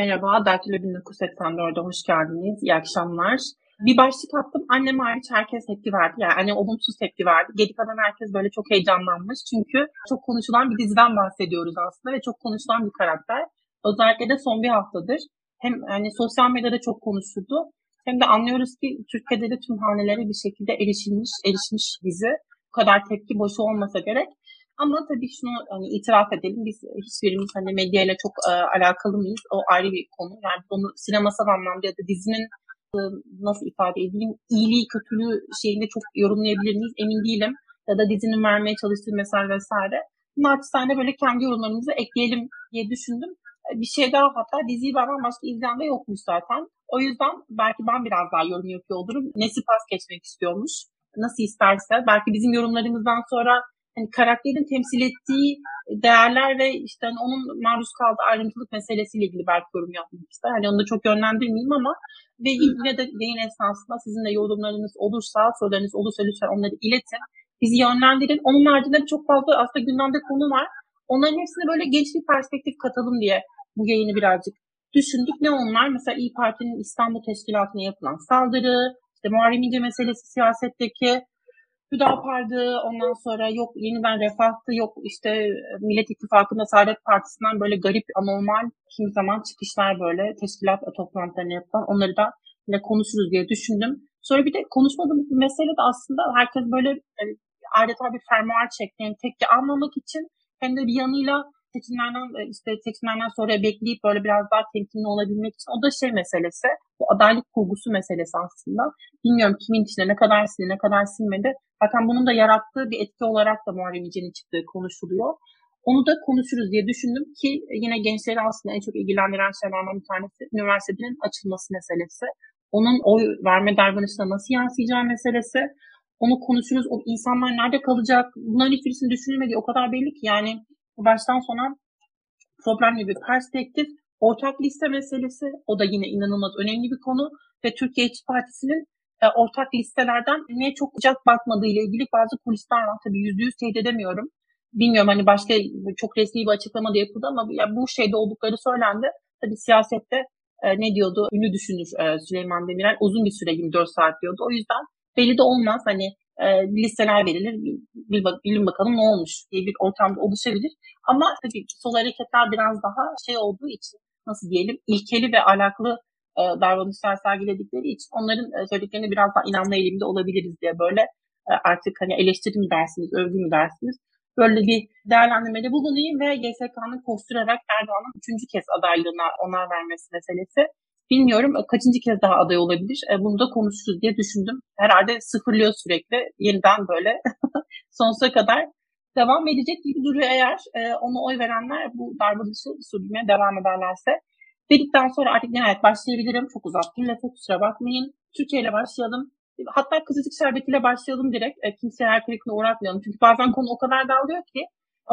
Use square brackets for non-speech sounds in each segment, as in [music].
Merhaba, Daktilo 1984'e hoş geldiniz. İyi akşamlar. Bir başlık attım. Annem hariç herkes tepki verdi. Yani anne olumsuz tepki verdi. Geri kalan herkes böyle çok heyecanlanmış. Çünkü çok konuşulan bir diziden bahsediyoruz aslında ve çok konuşulan bir karakter. Özellikle de son bir haftadır. Hem hani sosyal medyada çok konuşuldu. Hem de anlıyoruz ki Türkiye'de de tüm hanelere bir şekilde erişilmiş, erişmiş dizi. Bu kadar tepki boşu olmasa gerek. Ama tabii şunu hani itiraf edelim biz hiçbirimiz hani medyayla çok e, alakalı mıyız? O ayrı bir konu. Yani onu sinemasal anlamda ya da dizinin e, nasıl ifade edeyim iyiliği kötülüğü şeyinde çok yorumlayabilir miyiz emin değilim. Ya da dizinin vermeye çalıştığı mesaj vesaire. Naçizane böyle kendi yorumlarımızı ekleyelim diye düşündüm. E, bir şey daha hatta diziyi benden başka izleyen de yokmuş zaten. O yüzden belki ben biraz daha yorum yapıyor olurum. Nesi pas geçmek istiyormuş. Nasıl isterse. Belki bizim yorumlarımızdan sonra hani karakterin temsil ettiği değerler ve işte hani onun maruz kaldığı ayrıntılık meselesiyle ilgili belki yorum yapmak ister. Hani onu da çok yönlendirmeyeyim ama ve yine de yayın esnasında sizin de yorumlarınız olursa, sorularınız olursa lütfen onları iletin. Bizi yönlendirin. Onun haricinde çok fazla aslında gündemde konu var. Onların hepsine böyle genç bir perspektif katalım diye bu yayını birazcık düşündük. Ne onlar? Mesela İyi Parti'nin İstanbul Teşkilatı'na yapılan saldırı, işte Muharrem İnce meselesi siyasetteki Hüdapar'dı, ondan sonra yok yeniden Refah'tı, yok işte Millet İttifakı'nda Saadet Partisi'nden böyle garip, anormal kimi zaman çıkışlar böyle teşkilat toplantılarını yapan onları da yine konuşuruz diye düşündüm. Sonra bir de konuşmadığımız bir mesele de aslında herkes böyle yani, adeta bir fermuar çekti. Yani tepki almamak için hem de bir yanıyla seçimlerden e, işte seçimlerden sonra bekleyip böyle biraz daha temkinli olabilmek için o da şey meselesi. Bu adaylık kurgusu meselesi aslında. Bilmiyorum kimin içine ne kadar sindi ne kadar sinmedi. Zaten bunun da yarattığı bir etki olarak da Muharrem İnce'nin çıktığı konuşuluyor. Onu da konuşuruz diye düşündüm ki yine gençleri aslında en çok ilgilendiren şeylerden bir tanesi üniversitenin açılması meselesi. Onun oy verme davranışına nasıl yansıyacağı meselesi. Onu konuşuruz. O insanlar nerede kalacak? Bunların hiçbirisini düşünülmediği o kadar belli ki yani baştan sona problemli bir perspektif. Ortak liste meselesi o da yine inanılmaz önemli bir konu ve Türkiye İşçi Partisi'nin e, ortak listelerden niye çok sıcak bakmadığı ile ilgili bazı kulisler var. Tabii yüzde yüz teyit edemiyorum. Bilmiyorum hani başka çok resmi bir açıklama da yapıldı ama ya bu şeyde oldukları söylendi. Tabii siyasette e, ne diyordu? Ünlü düşünür e, Süleyman Demirel. Uzun bir süre 24 saat diyordu. O yüzden belli de olmaz. Hani e, listeler verilir. Bir, bak, bilin bakalım ne olmuş diye bir ortamda oluşabilir. Ama tabii sol hareketler biraz daha şey olduğu için nasıl diyelim ilkeli ve alakalı e, davranışlar sergiledikleri için onların e, söylediklerine biraz daha inanma eğilimde olabiliriz diye böyle e, artık hani eleştiri mi dersiniz, övgü mü dersiniz? Böyle bir değerlendirmede bulunayım ve GSK'nın kosturarak Erdoğan'ın üçüncü kez adaylığına onar vermesi meselesi. Bilmiyorum kaçıncı kez daha aday olabilir. Bunu da konuşuruz diye düşündüm. Herhalde sıfırlıyor sürekli. Yeniden böyle [laughs] sonsuza kadar devam edecek gibi duruyor eğer ona oy verenler bu davranışı sürdürmeye devam ederlerse. Dedikten sonra artık nihayet başlayabilirim. Çok uzattım lafı kusura bakmayın. Türkiye ile başlayalım. Hatta kızılcık şerbetiyle başlayalım direkt. E, kimseye her kırıklığına uğratmayalım. Çünkü bazen konu o kadar dağılıyor ki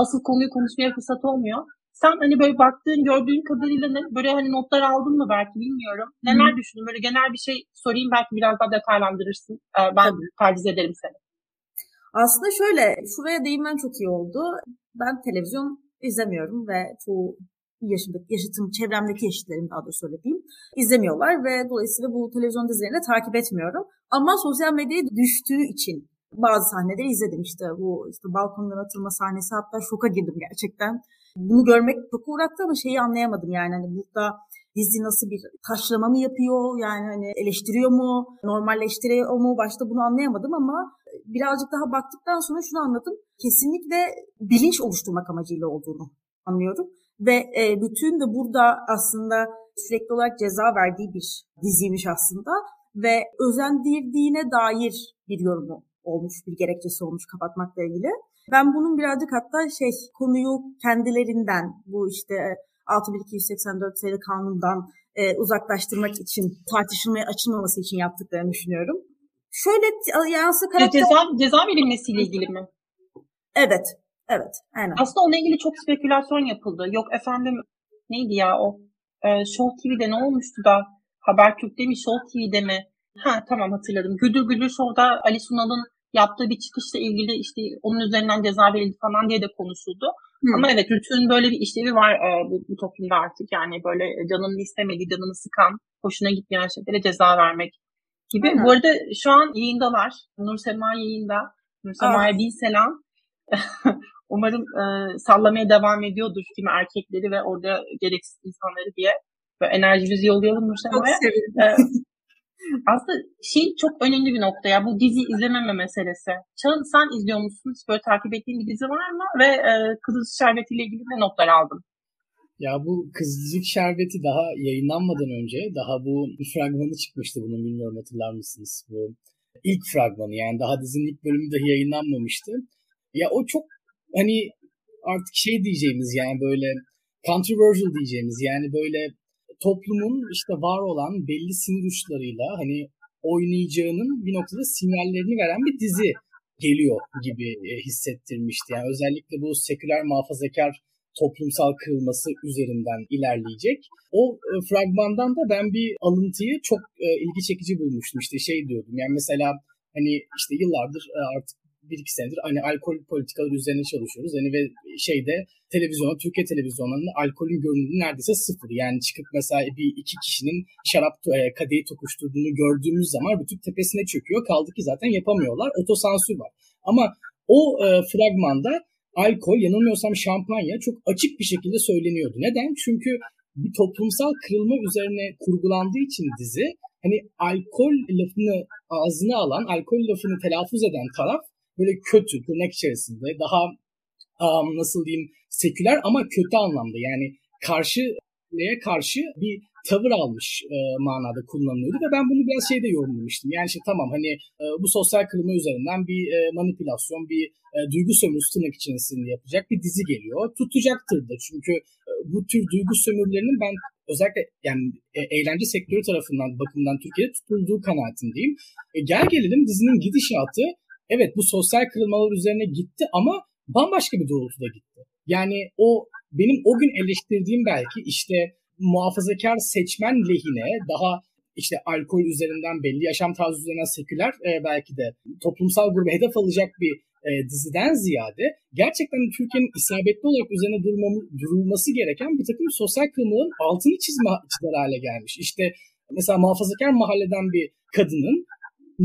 asıl konuyu konuşmaya fırsat olmuyor. Sen hani böyle baktığın, gördüğün kadarıyla ne, böyle hani notlar aldın mı belki bilmiyorum. Neler hmm. düşündün? Böyle genel bir şey sorayım belki biraz daha detaylandırırsın. Ee, ben Tabii. taciz ederim seni. Aslında şöyle, şuraya değinmen çok iyi oldu. Ben televizyon izlemiyorum ve çoğu yaşındaki, yaşıtım, çevremdeki yaşıtlarım daha da söylediğim izlemiyorlar ve dolayısıyla bu televizyon dizilerini takip etmiyorum. Ama sosyal medyaya düştüğü için bazı sahneleri izledim işte bu işte balkondan atılma sahnesi hatta şoka girdim gerçekten. Bunu görmek çok uğrattı ama şeyi anlayamadım yani hani burada dizi nasıl bir taşlama mı yapıyor yani hani eleştiriyor mu normalleştiriyor mu başta bunu anlayamadım ama birazcık daha baktıktan sonra şunu anladım kesinlikle bilinç oluşturmak amacıyla olduğunu anlıyorum. Ve e, bütün de burada aslında sürekli olarak ceza verdiği bir diziymiş aslında. Ve özendirdiğine dair bir yorumu olmuş, bir gerekçesi olmuş kapatmakla ilgili. Ben bunun birazcık hatta şey konuyu kendilerinden bu işte 6284 sayılı kanundan e, uzaklaştırmak için tartışılmaya açılmaması için yaptıklarını düşünüyorum. Şöyle yansı karakter... Ceza, ceza verilmesiyle ilgili mi? Evet, Evet, aynen. Aslında onunla ilgili çok spekülasyon yapıldı. Yok efendim neydi ya o? Ee, Show TV'de ne olmuştu da? Habertürk'te mi, Show TV'de mi? Ha tamam hatırladım. Güldür Güldür Show'da Ali Sunal'ın yaptığı bir çıkışla ilgili işte onun üzerinden ceza verildi falan diye de konuşuldu. Hı. Ama evet rütünün böyle bir işlevi var e, bu, bu toplumda artık. Yani böyle canının istemediği, canını sıkan, hoşuna gitmeyen şeylere ceza vermek gibi. Aynen. Bu arada şu an yayındalar. Nur Sema yayında. Nur Sema'ya bin selam. [laughs] Umarım e, sallamaya devam ediyordur kimi erkekleri ve orada gereksiz insanları diye. Böyle enerjimizi yollayalım Nur Sema'ya. Çok sevindim. [laughs] aslında şey çok önemli bir nokta ya bu dizi izlememe meselesi. Çağın sen izliyor musun? Böyle takip ettiğin bir dizi var mı? Ve e, Kızılcık Şerbeti ile ilgili ne notlar aldın? Ya bu Kızılcık Şerbeti daha yayınlanmadan önce daha bu bir fragmanı çıkmıştı bunun bilmiyorum hatırlar mısınız? Bu ilk fragmanı yani daha dizinin ilk bölümü dahi yayınlanmamıştı. Ya o çok hani artık şey diyeceğimiz yani böyle controversial diyeceğimiz yani böyle toplumun işte var olan belli sinir uçlarıyla hani oynayacağının bir noktada sinyallerini veren bir dizi geliyor gibi e, hissettirmişti. Yani özellikle bu seküler muhafazakar toplumsal kırılması üzerinden ilerleyecek. O e, fragmandan da ben bir alıntıyı çok e, ilgi çekici bulmuştum. İşte şey diyordum yani mesela hani işte yıllardır artık bir iki senedir hani alkol politikaları üzerine çalışıyoruz. Hani ve şeyde televizyona, Türkiye televizyonlarında alkolün görünümü neredeyse sıfır. Yani çıkıp mesela bir iki kişinin şarap e, kadehi tokuşturduğunu gördüğümüz zaman bütün tepesine çöküyor. Kaldı ki zaten yapamıyorlar. Otosansür var. Ama o e, fragmanda alkol, yanılmıyorsam şampanya çok açık bir şekilde söyleniyordu. Neden? Çünkü bir toplumsal kırılma üzerine kurgulandığı için dizi hani alkol lafını ağzına alan, alkol lafını telaffuz eden taraf böyle kötü, tırnak içerisinde daha um, nasıl diyeyim seküler ama kötü anlamda yani karşı neye karşı bir tavır almış e, manada kullanılıyordu ve ben bunu biraz şeyde yorumlamıştım. Yani işte tamam hani e, bu sosyal kırılma üzerinden bir e, manipülasyon, bir e, duygu sömürüsü tırnak içerisinde yapacak bir dizi geliyor. Tutacaktır da çünkü e, bu tür duygu sömürülerinin ben özellikle yani e, eğlence sektörü tarafından bakımından Türkiye'de tutulduğu kanaatindeyim. E, gel gelelim dizinin gidişatı evet bu sosyal kırılmalar üzerine gitti ama bambaşka bir doğrultuda gitti. Yani o benim o gün eleştirdiğim belki işte muhafazakar seçmen lehine daha işte alkol üzerinden belli yaşam tarzı üzerinden seküler e, belki de toplumsal grubu hedef alacak bir e, diziden ziyade gerçekten Türkiye'nin isabetli olarak üzerine durmamı, durulması gereken bir takım sosyal kırılmaların altını çizme çizer hale gelmiş. İşte mesela muhafazakar mahalleden bir kadının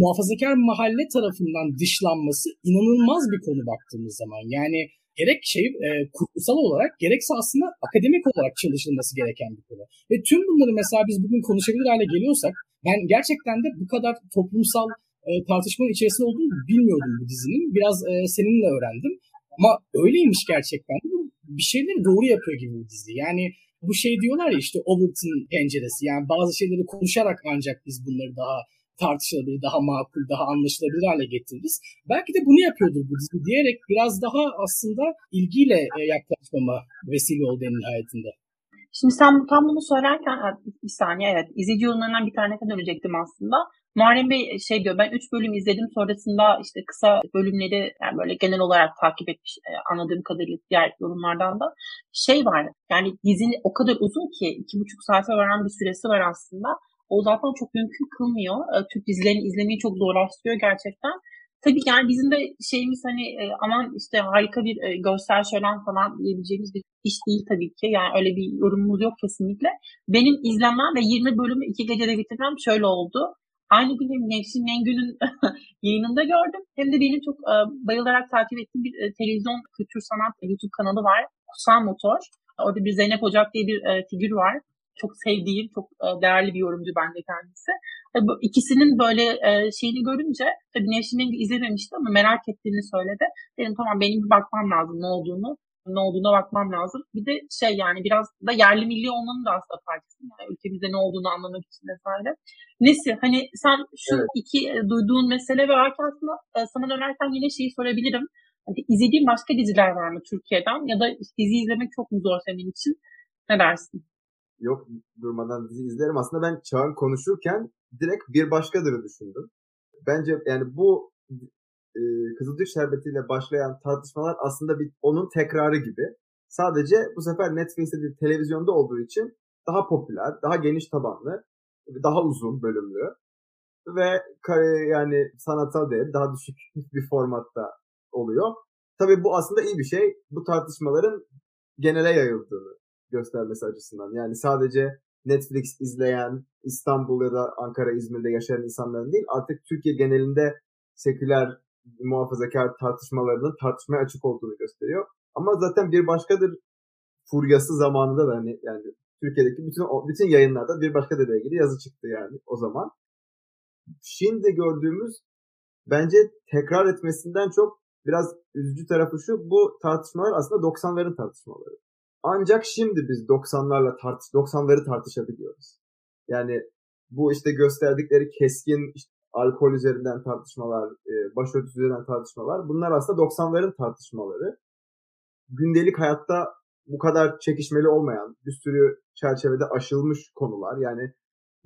muhafazakar mahalle tarafından dışlanması inanılmaz bir konu baktığımız zaman. Yani gerek şey e, kurgusal olarak gerekse aslında akademik olarak çalışılması gereken bir konu. Ve tüm bunları mesela biz bugün konuşabilir hale geliyorsak ben gerçekten de bu kadar toplumsal e, tartışmanın içerisinde olduğunu bilmiyordum bu dizinin. Biraz e, seninle öğrendim. Ama öyleymiş gerçekten. Bir şeyleri doğru yapıyor gibi bu dizi. Yani bu şey diyorlar ya işte Overton penceresi. Yani bazı şeyleri konuşarak ancak biz bunları daha tartışılabilir, daha makul, daha anlaşılabilir hale getiririz. Belki de bunu yapıyordur bu dizi diyerek biraz daha aslında ilgiyle e, yaklaşmama vesile oldu en nihayetinde. Şimdi sen tam bunu söylerken bir saniye evet izleyici yorumlarından bir taneye dönecektim aslında. Muharrem Bey e, şey diyor ben 3 bölüm izledim sonrasında işte kısa bölümleri yani böyle genel olarak takip etmiş e, anladığım kadarıyla diğer yorumlardan da şey var yani dizinin o kadar uzun ki iki buçuk saate varan bir süresi var aslında o zaten çok mümkün kılmıyor. E, Türk dizilerini izlemeyi çok zorlaştırıyor gerçekten. Tabii yani bizim de şeyimiz hani e, aman işte harika bir e, görsel şölen falan diyebileceğimiz bir iş değil tabii ki. Yani öyle bir yorumumuz yok kesinlikle. Benim izlemem ve 20 bölümü iki gecede bitirmem şöyle oldu. Aynı gün hem Nevşin Mengü'nün [laughs] yayınında gördüm. Hem de benim çok e, bayılarak takip ettiğim bir televizyon kültür sanat YouTube kanalı var. Kutsal Motor. Orada bir Zeynep Ocak diye bir figür var çok sevdiğim, çok e, değerli bir yorumcu bence kendisi. E, ikisinin böyle e, şeyini görünce, tabii Nevşin'i izlememişti ama merak ettiğini söyledi. Dedim tamam benim bir bakmam lazım ne olduğunu ne olduğuna bakmam lazım. Bir de şey yani biraz da yerli milli olmanın da aslında parçası. Yani ülkemizde ne olduğunu anlamak için vesaire. Nesi hani sen şu evet. iki duyduğun mesele ve aslında sana dönerken yine şeyi sorabilirim. Hani izlediğin başka diziler var mı Türkiye'den ya da dizi izlemek çok mu zor senin için? Ne dersin? Yok durmadan dizi izlerim. Aslında ben Çağın konuşurken direkt bir başkadırı düşündüm. Bence yani bu e, Kızılcık Şerbeti'yle başlayan tartışmalar aslında bir onun tekrarı gibi. Sadece bu sefer Netflix'te değil televizyonda olduğu için daha popüler, daha geniş tabanlı, daha uzun bölümlü ve yani sanatsal değer daha düşük [laughs] bir formatta oluyor. Tabii bu aslında iyi bir şey. Bu tartışmaların genele yayıldığını göstermesi açısından. Yani sadece Netflix izleyen, İstanbul ya da Ankara, İzmir'de yaşayan insanların değil, artık Türkiye genelinde seküler muhafazakar tartışmalarının tartışmaya açık olduğunu gösteriyor. Ama zaten bir başkadır furyası zamanında da hani yani Türkiye'deki bütün bütün yayınlarda bir başka ile ilgili yazı çıktı yani o zaman. Şimdi gördüğümüz bence tekrar etmesinden çok biraz üzücü tarafı şu bu tartışmalar aslında 90'ların tartışmaları. Ancak şimdi biz 90'larla tartış 90'ları tartışabiliyoruz. Yani bu işte gösterdikleri keskin işte alkol üzerinden tartışmalar, e, başörtüsü üzerinden tartışmalar bunlar aslında 90'ların tartışmaları. Gündelik hayatta bu kadar çekişmeli olmayan, bir sürü çerçevede aşılmış konular. Yani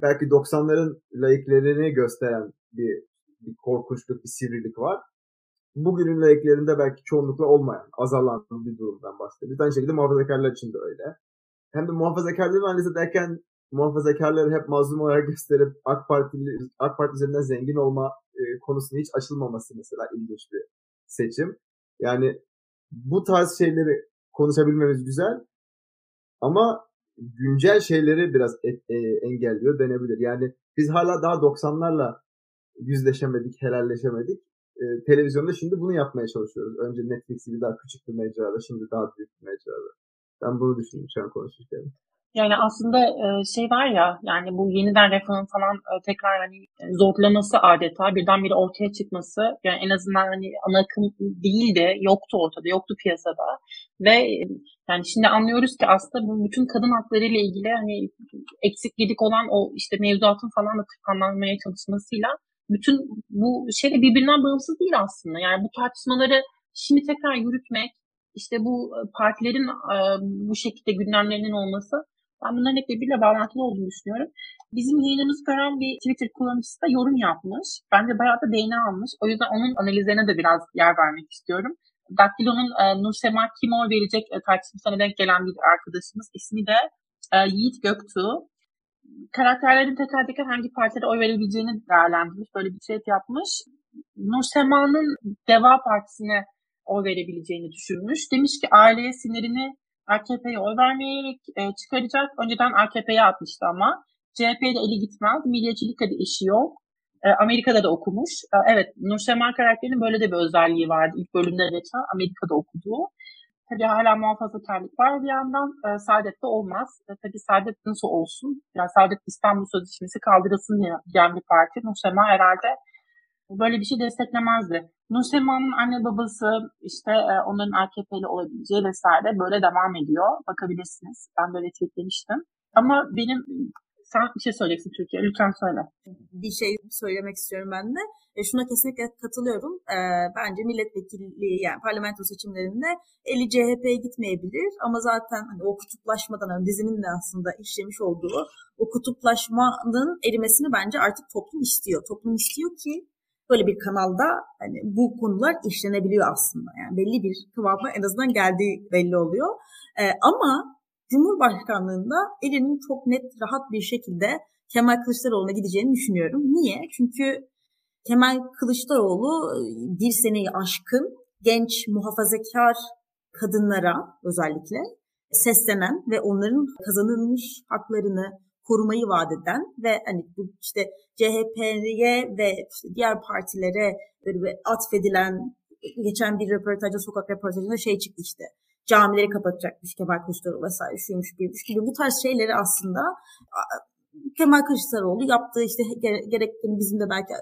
belki 90'ların laiklerini gösteren bir, bir korkunçluk, bir sivrilik var. Bugünün laiklerinde belki çoğunlukla olmayan, azalan bir durumdan bahsediyoruz. Aynı şekilde muhafazakarlar için de öyle. Hem de muhafazakarların analiz ederken muhafazakarları hep mazlum olarak gösterip AK Parti AK Parti üzerinden zengin olma e, konusunu hiç açılmaması mesela ilginç bir seçim. Yani bu tarz şeyleri konuşabilmemiz güzel ama güncel şeyleri biraz et, e, engelliyor denebilir. Yani biz hala daha 90'larla yüzleşemedik, helalleşemedik. E, televizyonda şimdi bunu yapmaya çalışıyoruz. Önce Netflix gibi daha küçük bir mecrada, şimdi daha büyük bir mecrada. Ben bunu düşündüm şu an konuşurken. Yani aslında şey var ya yani bu yeniden refahın falan tekrar hani zorlaması adeta birdenbire ortaya çıkması yani en azından hani ana akım değildi yoktu ortada yoktu piyasada ve yani şimdi anlıyoruz ki aslında bu bütün kadın hakları ile ilgili hani eksik gedik olan o işte mevzuatın falan da tıkanlanmaya çalışmasıyla bütün bu şey de birbirinden bağımsız değil aslında. Yani bu tartışmaları şimdi tekrar yürütmek işte bu partilerin bu şekilde gündemlerinin olması ben bunların hep birbiriyle bağlantılı olduğunu düşünüyorum. Bizim yayınımızı gören bir Twitter kullanıcısı da yorum yapmış. Bence bayağı da değine almış. O yüzden onun analizlerine de biraz yer vermek istiyorum. Daktilo'nun e, Nursema kim oy verecek e, tartışmasına denk gelen bir arkadaşımız. İsmi de e, Yiğit Göktuğ. Karakterlerin teker teker hangi partilere oy verebileceğini değerlendirmiş. Böyle bir şey yapmış. Nursema'nın Deva Partisi'ne oy verebileceğini düşünmüş. Demiş ki aileye sinirini AKP'ye oy vermeyerek e, çıkaracak. Önceden AKP'ye atmıştı ama. CHP'de eli gitmez. Milliyetçilikle de işi yok. E, Amerika'da da okumuş. E, evet Nursema karakterinin böyle de bir özelliği vardı. İlk bölümde geçen Amerika'da okuduğu. Tabii hala muhafazakarlık var bir yandan. E, Saadet de olmaz. E, tabii Saadet nasıl olsun? Yani Saadet İstanbul Sözleşmesi kaldırılsın diyen bir parti. Nursema herhalde böyle bir şey desteklemezdi. Nursema'nın anne babası işte e, onların AKP'li olabileceği vesaire böyle devam ediyor. Bakabilirsiniz. Ben böyle tweetlemiştim. Ama benim sen bir şey söyleyeceksin Türkiye. Lütfen söyle. Bir şey söylemek istiyorum ben de. E, şuna kesinlikle katılıyorum. E, bence milletvekilliği yani parlamento seçimlerinde eli CHP'ye gitmeyebilir. Ama zaten hani o kutuplaşmadan hani dizinin de aslında işlemiş olduğu o kutuplaşmanın erimesini bence artık toplum istiyor. Toplum istiyor ki böyle bir kanalda hani bu konular işlenebiliyor aslında. Yani belli bir kıvama en azından geldiği belli oluyor. E, ama Cumhurbaşkanlığında elinin çok net, rahat bir şekilde Kemal Kılıçdaroğlu'na gideceğini düşünüyorum. Niye? Çünkü Kemal Kılıçdaroğlu e, bir seneyi aşkın genç muhafazakar kadınlara özellikle seslenen ve onların kazanılmış haklarını korumayı vaat eden ve hani işte CHP'ye ve işte diğer partilere böyle atfedilen geçen bir röportajda sokak röportajında şey çıktı işte camileri kapatacakmış Kemal Kılıçdaroğlu vesaire şuymuş buymuş gibi bu tarz şeyleri aslında Kemal Kılıçdaroğlu yaptığı işte gerektiğini bizim de belki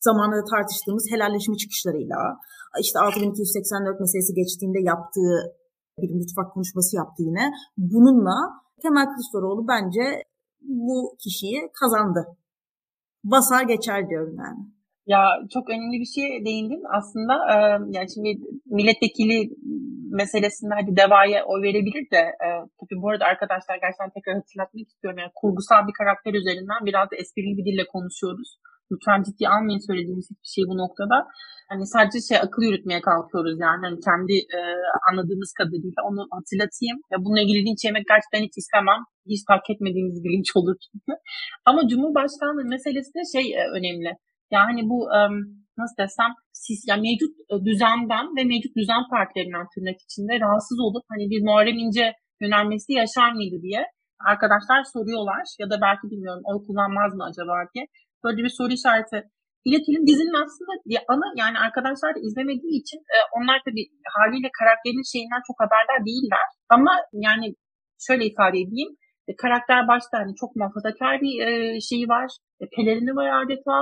zamanında tartıştığımız helalleşme çıkışlarıyla işte 6284 meselesi geçtiğinde yaptığı bir mutfak konuşması yaptı yine. Bununla Kemal Kılıçdaroğlu bence bu kişiyi kazandı. Basar geçer diyorum yani. Ya çok önemli bir şey değindin aslında. E, yani şimdi milletvekili meselesinde hadi devaya oy verebilir de e, tabii bu arada arkadaşlar gerçekten tekrar hatırlatmak istiyorum. Yani kurgusal bir karakter üzerinden biraz da esprili bir dille konuşuyoruz. Lütfen ciddi almayın söylediğimiz hiçbir şey bu noktada. Hani sadece şey akıl yürütmeye kalkıyoruz yani. Hani kendi e, anladığımız kadarıyla onu hatırlatayım. Ya bununla ilgili linç yemek gerçekten hiç istemem. Hiç fark etmediğimiz bir linç olur çünkü. Ama Cumhurbaşkanlığı meselesi de şey e, önemli. Yani bu nasıl desem siz yani mevcut e, düzenden ve mevcut düzen partilerinden tırnak içinde rahatsız olup hani bir Muharrem İnce yönelmesi yaşar mıydı diye arkadaşlar soruyorlar ya da belki bilmiyorum oy kullanmaz mı acaba diye böyle bir soru işareti iletelim. Dizinin aslında ana yani arkadaşlar da izlemediği için e, onlar tabii haliyle karakterin şeyinden çok haberdar değiller. Ama yani şöyle ifade edeyim. E, karakter başta hani çok muhafazakar bir e, şeyi var. Pelerini var adeta.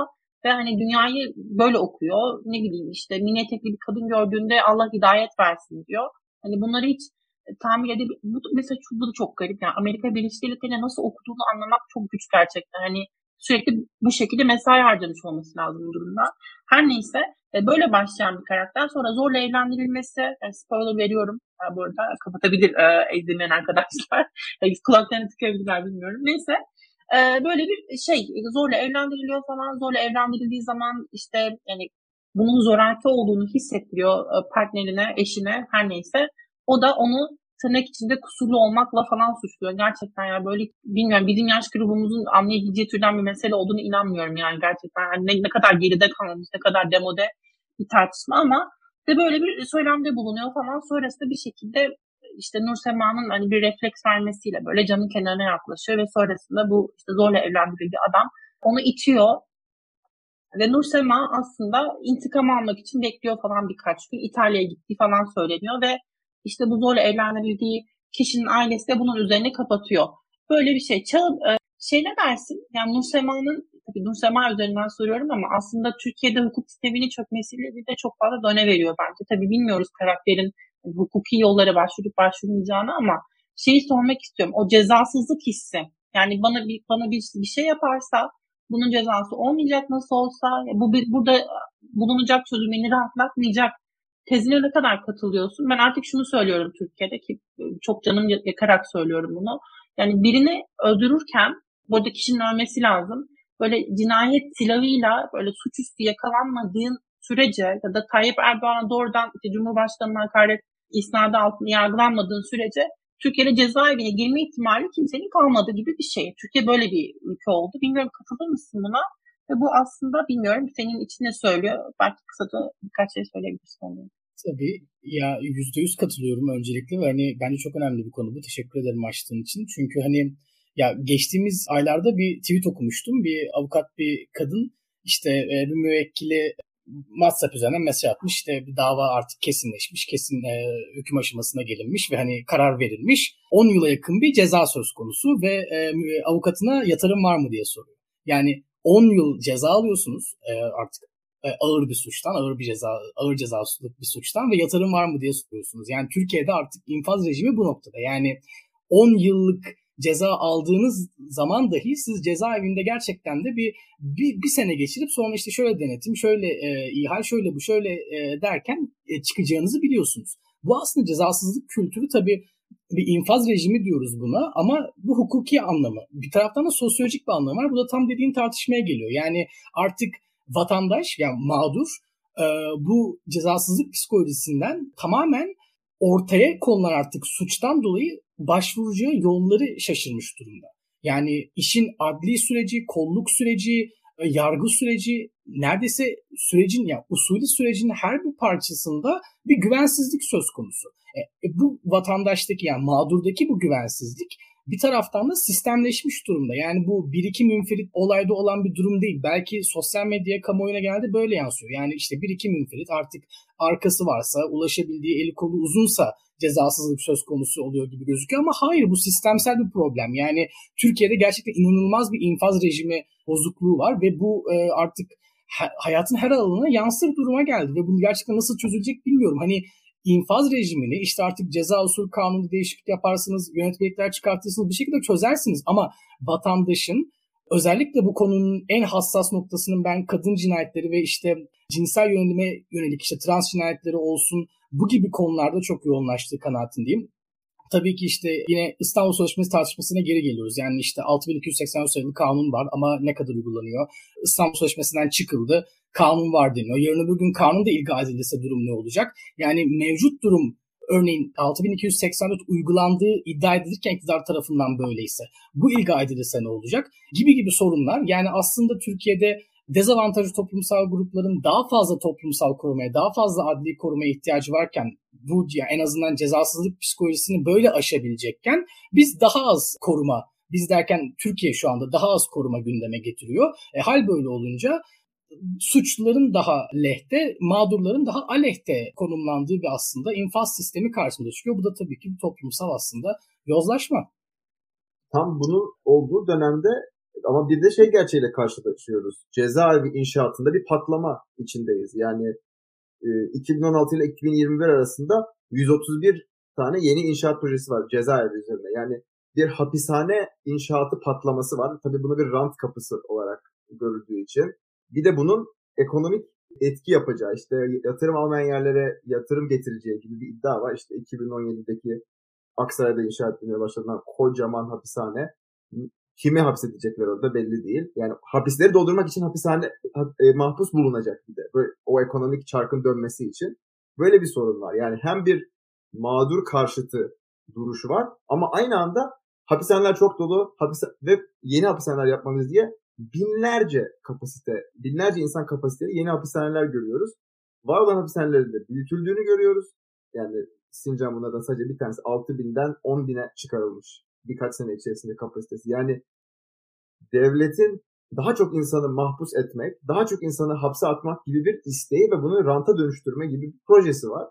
Ve hani dünyayı böyle okuyor. Ne bileyim işte mini etekli bir kadın gördüğünde Allah hidayet versin diyor. Hani bunları hiç e, tahmin edip bu mesela bu da çok garip. Yani Amerika Birleşik Devletleri'ne nasıl okuduğunu anlamak çok güç gerçekten. Hani sürekli bu şekilde mesai harcamış olması lazım bu durumda. Her neyse e, böyle başlayan bir karakter sonra zorla evlendirilmesi yani spoiler veriyorum e, bu arada kapatabilir e, izlemeyen arkadaşlar [laughs] kulaklarını tıkayabilirler bilmiyorum neyse e, böyle bir şey zorla evlendiriliyor falan zorla evlendirildiği zaman işte yani bunun zoraki olduğunu hissettiriyor e, partnerine eşine her neyse o da onu tırnak içinde kusurlu olmakla falan suçluyor. Gerçekten yani böyle bilmiyorum bizim yaş grubumuzun anlayabileceği türden bir mesele olduğunu inanmıyorum yani gerçekten. Yani ne, ne kadar geride kalmış, ne kadar demode bir tartışma ama de böyle bir söylemde bulunuyor falan. Sonrasında bir şekilde işte Nur Sema'nın hani bir refleks vermesiyle böyle camın kenarına yaklaşıyor ve sonrasında bu işte zorla evlendirildiği adam onu itiyor ve Nur Sema aslında intikam almak için bekliyor falan birkaç gün. İtalya'ya gittiği falan söyleniyor ve işte bu zorla evlendirildiği kişinin ailesi de bunun üzerine kapatıyor. Böyle bir şey. Çağ, e, şey ne dersin? Yani Nursema'nın, tabii Nursema üzerinden soruyorum ama aslında Türkiye'de hukuk sisteminin çökmesiyle de çok fazla döne veriyor bence. Tabii bilmiyoruz karakterin hukuki yollara başvurup başvurmayacağını ama şeyi sormak istiyorum. O cezasızlık hissi. Yani bana bir bana bir, bir şey yaparsa bunun cezası olmayacak nasıl olsa bu bir, burada bulunacak çözüm beni rahatlatmayacak tezine ne kadar katılıyorsun? Ben artık şunu söylüyorum Türkiye'de ki e, çok canım yakarak söylüyorum bunu. Yani birini öldürürken burada kişinin ölmesi lazım. Böyle cinayet silahıyla böyle suçüstü yakalanmadığın sürece ya da Tayyip Erdoğan'a doğrudan işte Cumhurbaşkanı'na hakaret isnadı altında yargılanmadığın sürece Türkiye'de cezaevine girme ihtimali kimsenin kalmadığı gibi bir şey. Türkiye böyle bir ülke oldu. Bilmiyorum katılır mısın buna? Ve bu aslında bilmiyorum senin içine söylüyor. Belki kısaca birkaç şey söyleyebilirsin. Tabii ya yüzde yüz katılıyorum öncelikle ve hani bence çok önemli bir konu bu. Teşekkür ederim açtığın için. Çünkü hani ya geçtiğimiz aylarda bir tweet okumuştum. Bir avukat bir kadın işte e, bir müvekkili WhatsApp üzerinden mesaj atmış. İşte bir dava artık kesinleşmiş. Kesin e, hüküm aşamasına gelinmiş ve hani karar verilmiş. 10 yıla yakın bir ceza söz konusu ve e, avukatına yatırım var mı diye soruyor. Yani 10 yıl ceza alıyorsunuz e, artık e, ağır bir suçtan, ağır bir ceza, ağır cezasızlık bir suçtan ve yatırım var mı diye soruyorsunuz. Yani Türkiye'de artık infaz rejimi bu noktada. Yani 10 yıllık ceza aldığınız zaman dahi siz cezaevinde gerçekten de bir, bir bir sene geçirip sonra işte şöyle denetim, şöyle e, ihal, şöyle bu, şöyle e, derken e, çıkacağınızı biliyorsunuz. Bu aslında cezasızlık kültürü tabii bir infaz rejimi diyoruz buna ama bu hukuki anlamı. Bir taraftan da sosyolojik bir anlamı var. Bu da tam dediğin tartışmaya geliyor. Yani artık vatandaş yani mağdur e, bu cezasızlık psikolojisinden tamamen ortaya konulan artık suçtan dolayı başvuracağı yolları şaşırmış durumda. Yani işin adli süreci, kolluk süreci, e, yargı süreci neredeyse sürecin ya yani usulü sürecin her bir parçasında bir güvensizlik söz konusu. E, e, bu vatandaştaki yani mağdurdaki bu güvensizlik bir taraftan da sistemleşmiş durumda. Yani bu bir iki münferit olayda olan bir durum değil. Belki sosyal medyaya, kamuoyuna geldi böyle yansıyor. Yani işte bir iki münferit artık arkası varsa, ulaşabildiği eli kolu uzunsa cezasızlık söz konusu oluyor gibi gözüküyor ama hayır bu sistemsel bir problem. Yani Türkiye'de gerçekten inanılmaz bir infaz rejimi bozukluğu var ve bu e, artık hayatın her alanına yansır duruma geldi ve bunu gerçekten nasıl çözülecek bilmiyorum. Hani infaz rejimini işte artık ceza usul kanunu değişiklik yaparsınız, yönetmelikler çıkartırsınız bir şekilde çözersiniz. Ama vatandaşın özellikle bu konunun en hassas noktasının ben kadın cinayetleri ve işte cinsel yönelime yönelik işte trans cinayetleri olsun bu gibi konularda çok yoğunlaştığı kanaatindeyim. Tabii ki işte yine İstanbul Sözleşmesi tartışmasına geri geliyoruz. Yani işte 6283 sayılı kanun var ama ne kadar uygulanıyor? İstanbul Sözleşmesi'nden çıkıldı kanun var deniyor. Yarın öbür gün kanun da ilga edilirse durum ne olacak? Yani mevcut durum örneğin 6284 uygulandığı iddia edilirken iktidar tarafından böyleyse bu ilga edilirse ne olacak? Gibi gibi sorunlar. Yani aslında Türkiye'de dezavantajlı toplumsal grupların daha fazla toplumsal korumaya, daha fazla adli korumaya ihtiyacı varken bu yani en azından cezasızlık psikolojisini böyle aşabilecekken biz daha az koruma biz derken Türkiye şu anda daha az koruma gündeme getiriyor. E, hal böyle olunca suçluların daha lehte, mağdurların daha aleyhte konumlandığı bir aslında infaz sistemi karşımıza çıkıyor. Bu da tabii ki bir toplumsal aslında yozlaşma. Tam bunun olduğu dönemde ama bir de şey gerçeğiyle karşılaşıyoruz. Cezaevi inşaatında bir patlama içindeyiz. Yani 2016 e, ile 2021 arasında 131 tane yeni inşaat projesi var cezaevi üzerine. Yani bir hapishane inşaatı patlaması var. Tabii bunu bir rant kapısı olarak görüldüğü için. Bir de bunun ekonomik etki yapacağı işte yatırım almayan yerlere yatırım getireceği gibi bir iddia var. İşte 2017'deki Aksaray'da inşa edilmeye başlanan kocaman hapishane kimi hapsedecekler orada belli değil. Yani hapisleri doldurmak için hapishane e, mahpus bulunacak bir de. Böyle o ekonomik çarkın dönmesi için. Böyle bir sorun var. Yani hem bir mağdur karşıtı duruşu var ama aynı anda hapishaneler çok dolu hapis ve yeni hapishaneler yapmamız diye binlerce kapasite, binlerce insan kapasiteli yeni hapishaneler görüyoruz. Var olan hapishanelerin de büyütüldüğünü görüyoruz. Yani Sincan bunlardan sadece bir tanesi 6 binden 10 bine çıkarılmış birkaç sene içerisinde kapasitesi. Yani devletin daha çok insanı mahpus etmek, daha çok insanı hapse atmak gibi bir isteği ve bunu ranta dönüştürme gibi bir projesi var.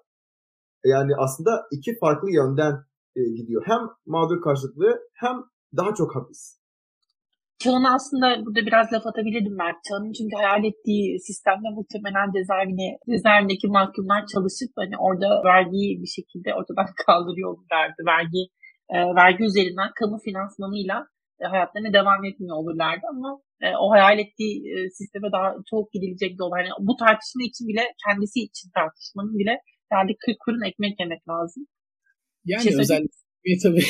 Yani aslında iki farklı yönden e, gidiyor. Hem mağdur karşıtlığı hem daha çok hapis. Çağın aslında burada biraz laf atabilirdim Mert. Çağın çünkü hayal ettiği sistemde muhtemelen cezaevine, cezaevindeki mahkumlar çalışıp hani orada vergiyi bir şekilde ortadan [laughs] kaldırıyor olurlardı. Vergi e, vergi üzerinden kamu finansmanıyla e, hayatlarına devam etmiyor olurlardı ama e, o hayal ettiği e, sisteme daha çok gidilecek yol. Yani bu tartışma için bile kendisi için tartışmanın bile yani 40 kurun ekmek yemek lazım. Yani şey özellikle [laughs] tabii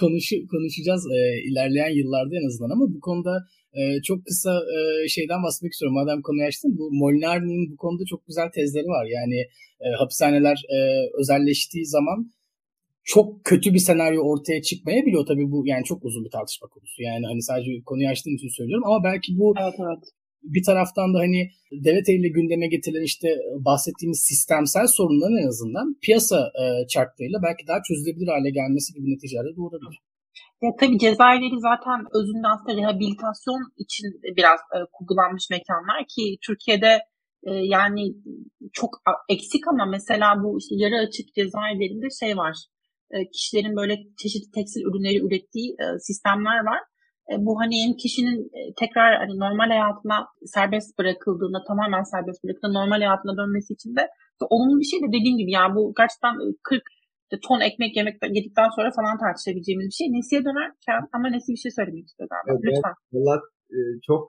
konuş, konuşacağız e, ilerleyen yıllarda en azından ama bu konuda e, çok kısa e, şeyden bahsetmek istiyorum. Madem konuyu açtın bu Molinari'nin bu konuda çok güzel tezleri var. Yani e, hapishaneler e, özelleştiği zaman çok kötü bir senaryo ortaya çıkmayabiliyor tabii bu yani çok uzun bir tartışma konusu. Yani hani sadece konuyu açtığım için söylüyorum ama belki bu evet, evet bir taraftan da hani devlet eliyle gündeme getirilen işte bahsettiğimiz sistemsel sorunların en azından piyasa e, çarklarıyla belki daha çözülebilir hale gelmesi gibi neticeler doğurabilir. Ya tabii cezaevleri zaten özünde aslında rehabilitasyon için biraz e, kurgulanmış mekanlar ki Türkiye'de e, yani çok eksik ama mesela bu işte yarı açık cezaevlerinde şey var. E, kişilerin böyle çeşitli tekstil ürünleri ürettiği e, sistemler var e, bu hani hem kişinin tekrar hani normal hayatına serbest bırakıldığında tamamen serbest bırakıldığında normal hayatına dönmesi için de olumlu bir şey de dediğim gibi yani bu gerçekten 40 e, ton ekmek yemek yedikten sonra falan tartışabileceğimiz bir şey. Nesiye dönerken ama Nesi bir şey söylemek istiyor galiba. Evet, Lütfen. Valla çok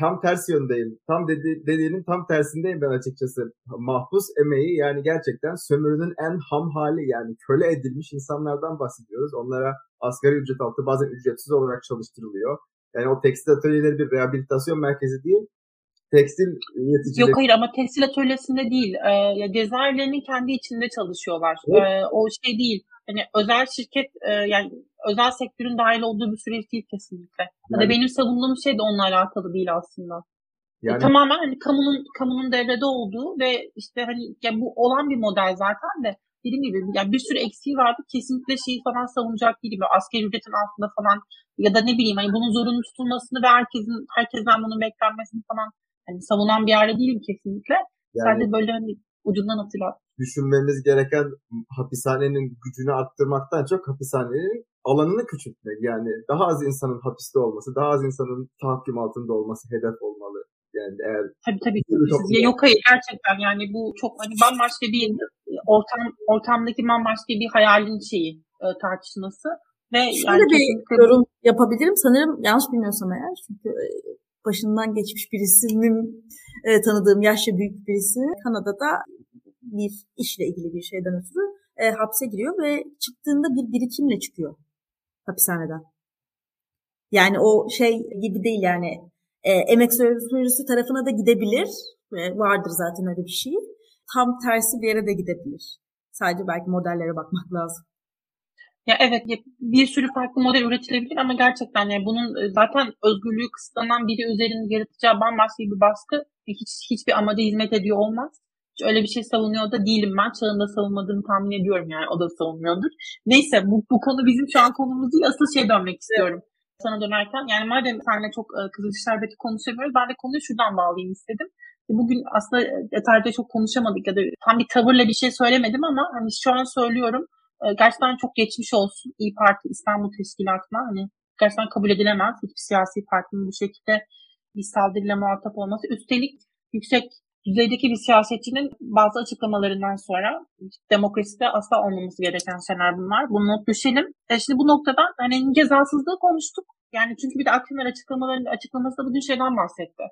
tam ters yöndeyim. Tam dedi, dediğinin tam tersindeyim ben açıkçası. Mahpus emeği yani gerçekten sömürünün en ham hali yani köle edilmiş insanlardan bahsediyoruz. Onlara asgari ücret altı bazen ücretsiz olarak çalıştırılıyor. Yani o tekstil atölyeleri bir rehabilitasyon merkezi değil. Tekstil üreticileri... Yok hayır ama tekstil atölyesinde değil. Ee, ya cezaevlerinin kendi içinde çalışıyorlar. Evet. Ee, o şey değil. Hani özel şirket e, yani özel sektörün dahil olduğu bir süreç değil kesinlikle. Yani, ya da benim savunduğum şey de onunla alakalı değil aslında. E, yani, e, tamamen hani kamunun kamunun devrede olduğu ve işte hani ya bu olan bir model zaten de dediğim gibi yani bir sürü eksiği vardı. Kesinlikle şeyi falan savunacak değilim. Asker ücretin altında falan ya da ne bileyim hani bunun zorunlu tutulmasını ve herkesin herkesten bunun beklenmesini falan hani savunan bir yerde değilim kesinlikle. Yani, Sadece böyle hani ucundan hatırlat. Düşünmemiz gereken hapishanenin gücünü arttırmaktan çok hapishanenin alanını küçültmek. Yani daha az insanın hapiste olması, daha az insanın tahakküm altında olması hedef olmalı. Yani eğer tabii tabii. Toplumda... Yok hayır gerçekten yani bu çok hani bambaşka bir ortam ortamdaki bambaşka bir hayalin şeyi e, tartışması ve Şöyle yani bir kesinlikle... yorum yapabilirim sanırım yanlış bilmiyorsam eğer çünkü e, başından geçmiş birisinin e, tanıdığım yaşça büyük birisi Kanada'da bir işle ilgili bir şeyden ötürü e, hapse giriyor ve çıktığında bir birikimle çıkıyor hapishaneden. Yani o şey gibi değil yani e, emek sözcüsü tarafına da gidebilir. E, vardır zaten öyle bir şey. Tam tersi bir yere de gidebilir. Sadece belki modellere bakmak lazım. Ya evet bir sürü farklı model üretilebilir ama gerçekten yani bunun e, zaten özgürlüğü kısıtlanan biri üzerinde yaratacağı bambaşka bir baskı hiç hiçbir amaca hizmet ediyor olmaz. Öyle bir şey savunuyor da değilim ben. Çağında savunmadığını tahmin ediyorum yani o da savunmuyordur. Neyse bu, bu konu bizim şu an konumuz değil. Asıl şey dönmek istiyorum. Evet. Sana dönerken yani madem seninle çok e, Şerbeti konuşamıyoruz ben de konuyu şuradan bağlayayım istedim. E, bugün aslında e, detayda çok konuşamadık ya da tam bir tavırla bir şey söylemedim ama hani şu an söylüyorum ee, gerçekten çok geçmiş olsun İyi Parti İstanbul Teşkilatı'na. Hani gerçekten kabul edilemez. Hiçbir siyasi partinin bu şekilde bir saldırıyla muhatap olması. Üstelik yüksek düzeydeki bir siyasetçinin bazı açıklamalarından sonra demokraside asla olmaması gereken şeyler bunlar. Bunu not düşelim. E şimdi bu noktadan hani cezasızlığı konuştuk. Yani çünkü bir de Akşener açıklamalarının açıklaması da bugün şeyden bahsetti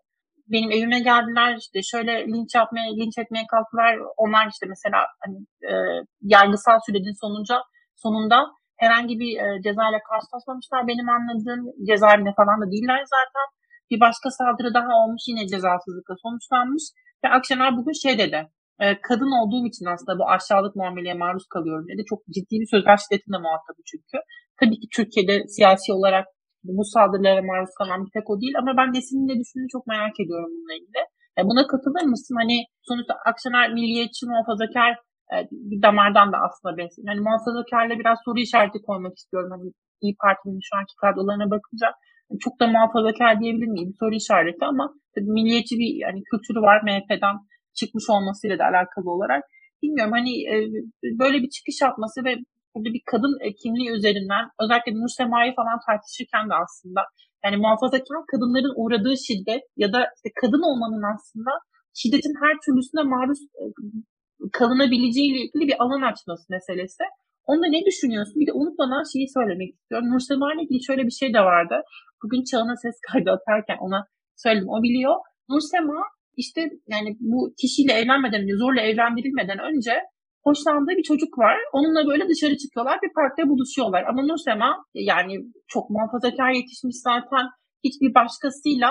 benim evime geldiler işte şöyle linç yapmaya, linç etmeye kalktılar. Onlar işte mesela hani e, yargısal sürecin sonunca sonunda herhangi bir e, cezayla karşılaşmamışlar. Benim anladığım cezaevinde falan da değiller zaten. Bir başka saldırı daha olmuş yine cezasızlıkla sonuçlanmış. Ve Akşener bugün şey dedi. E, kadın olduğum için aslında bu aşağılık muameleye maruz kalıyorum dedi. Çok ciddi bir sözler şiddetinde muhatabı çünkü. Tabii ki Türkiye'de siyasi olarak bu saldırılara maruz kalan bir tek o değil ama ben Nesin'in ne düşündüğünü çok merak ediyorum bununla ilgili. E, buna katılır mısın? Hani sonuçta Akşener milliyetçi, muhafazakar e, bir damardan da aslında besleniyor. Hani muhafazakarla biraz soru işareti koymak istiyorum. Hani İyi Parti'nin şu anki kadrolarına bakınca çok da muhafazakar diyebilir miyim? Soru işareti ama tabii milliyetçi bir yani kültürü var MHP'den çıkmış olmasıyla da alakalı olarak. Bilmiyorum hani e, böyle bir çıkış yapması ve burada bir kadın kimliği üzerinden özellikle Nur Sema'yı falan tartışırken de aslında yani muhafazakar kadınların uğradığı şiddet ya da işte kadın olmanın aslında şiddetin her türlüsüne maruz e, kalınabileceği ile ilgili bir alan açması meselesi. Onda ne düşünüyorsun? Bir de unutmadan şeyi söylemek istiyorum. Nur Sema ile ilgili şöyle bir şey de vardı. Bugün Çağan'a ses kaydı atarken ona söyledim. O biliyor. Nur Sema işte yani bu kişiyle evlenmeden önce, zorla evlendirilmeden önce hoşlandığı bir çocuk var. Onunla böyle dışarı çıkıyorlar. Bir parkta buluşuyorlar. Ama Nursema yani çok muhafazakar yetişmiş zaten hiçbir başkasıyla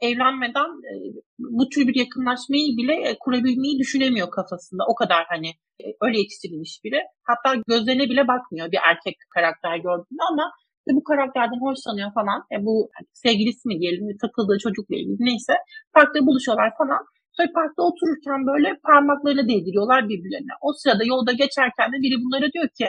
evlenmeden e, bu tür bir yakınlaşmayı bile e, kurabilmeyi düşünemiyor kafasında. O kadar hani e, öyle yetiştirilmiş biri. Hatta gözlerine bile bakmıyor bir erkek karakter gördüğünde ama bu karakterden hoşlanıyor falan. E, bu sevgilisi mi diyelim takıldığı çocukla ilgili neyse. Parkta buluşuyorlar falan. Sonra parkta otururken böyle parmaklarını değdiriyorlar birbirlerine. O sırada yolda geçerken de biri bunlara diyor ki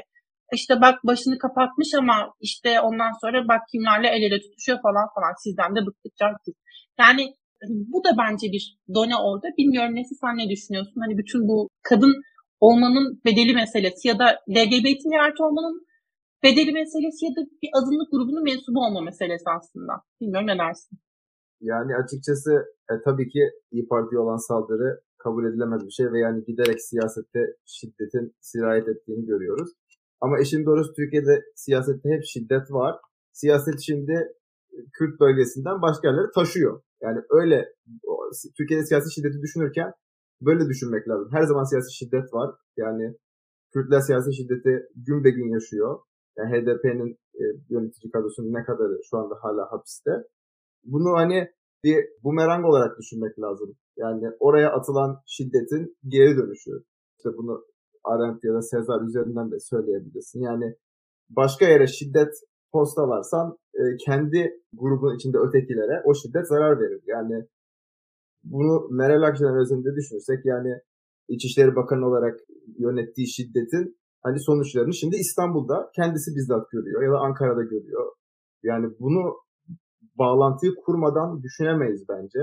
işte bak başını kapatmış ama işte ondan sonra bak kimlerle el ele tutuşuyor falan falan sizden de bıktık canksız. Yani bu da bence bir done orada. Bilmiyorum Nesi sen ne düşünüyorsun? Hani bütün bu kadın olmanın bedeli meselesi ya da LGBT artı olmanın bedeli meselesi ya da bir azınlık grubunun mensubu olma meselesi aslında. Bilmiyorum ne dersin? Yani açıkçası e, tabii ki İyi Parti'ye olan saldırı kabul edilemez bir şey ve yani giderek siyasette şiddetin sirayet ettiğini görüyoruz. Ama işin doğrusu Türkiye'de siyasette hep şiddet var. Siyaset şimdi e, Kürt bölgesinden başka yerlere taşıyor. Yani öyle Türkiye'de siyasi şiddeti düşünürken böyle düşünmek lazım. Her zaman siyasi şiddet var. Yani Kürtler siyasi şiddeti gün be gün yaşıyor. Yani HDP'nin e, yönetici kadrosunun ne kadarı şu anda hala hapiste bunu hani bir bumerang olarak düşünmek lazım. Yani oraya atılan şiddetin geri dönüşü. İşte bunu Arendt ya da Sezar üzerinden de söyleyebilirsin. Yani başka yere şiddet postalarsan e, kendi grubun içinde ötekilere o şiddet zarar verir. Yani bunu Meral Akşener özelinde düşünürsek yani İçişleri Bakanı olarak yönettiği şiddetin hani sonuçlarını şimdi İstanbul'da kendisi bizzat görüyor ya da Ankara'da görüyor. Yani bunu bağlantıyı kurmadan düşünemeyiz bence.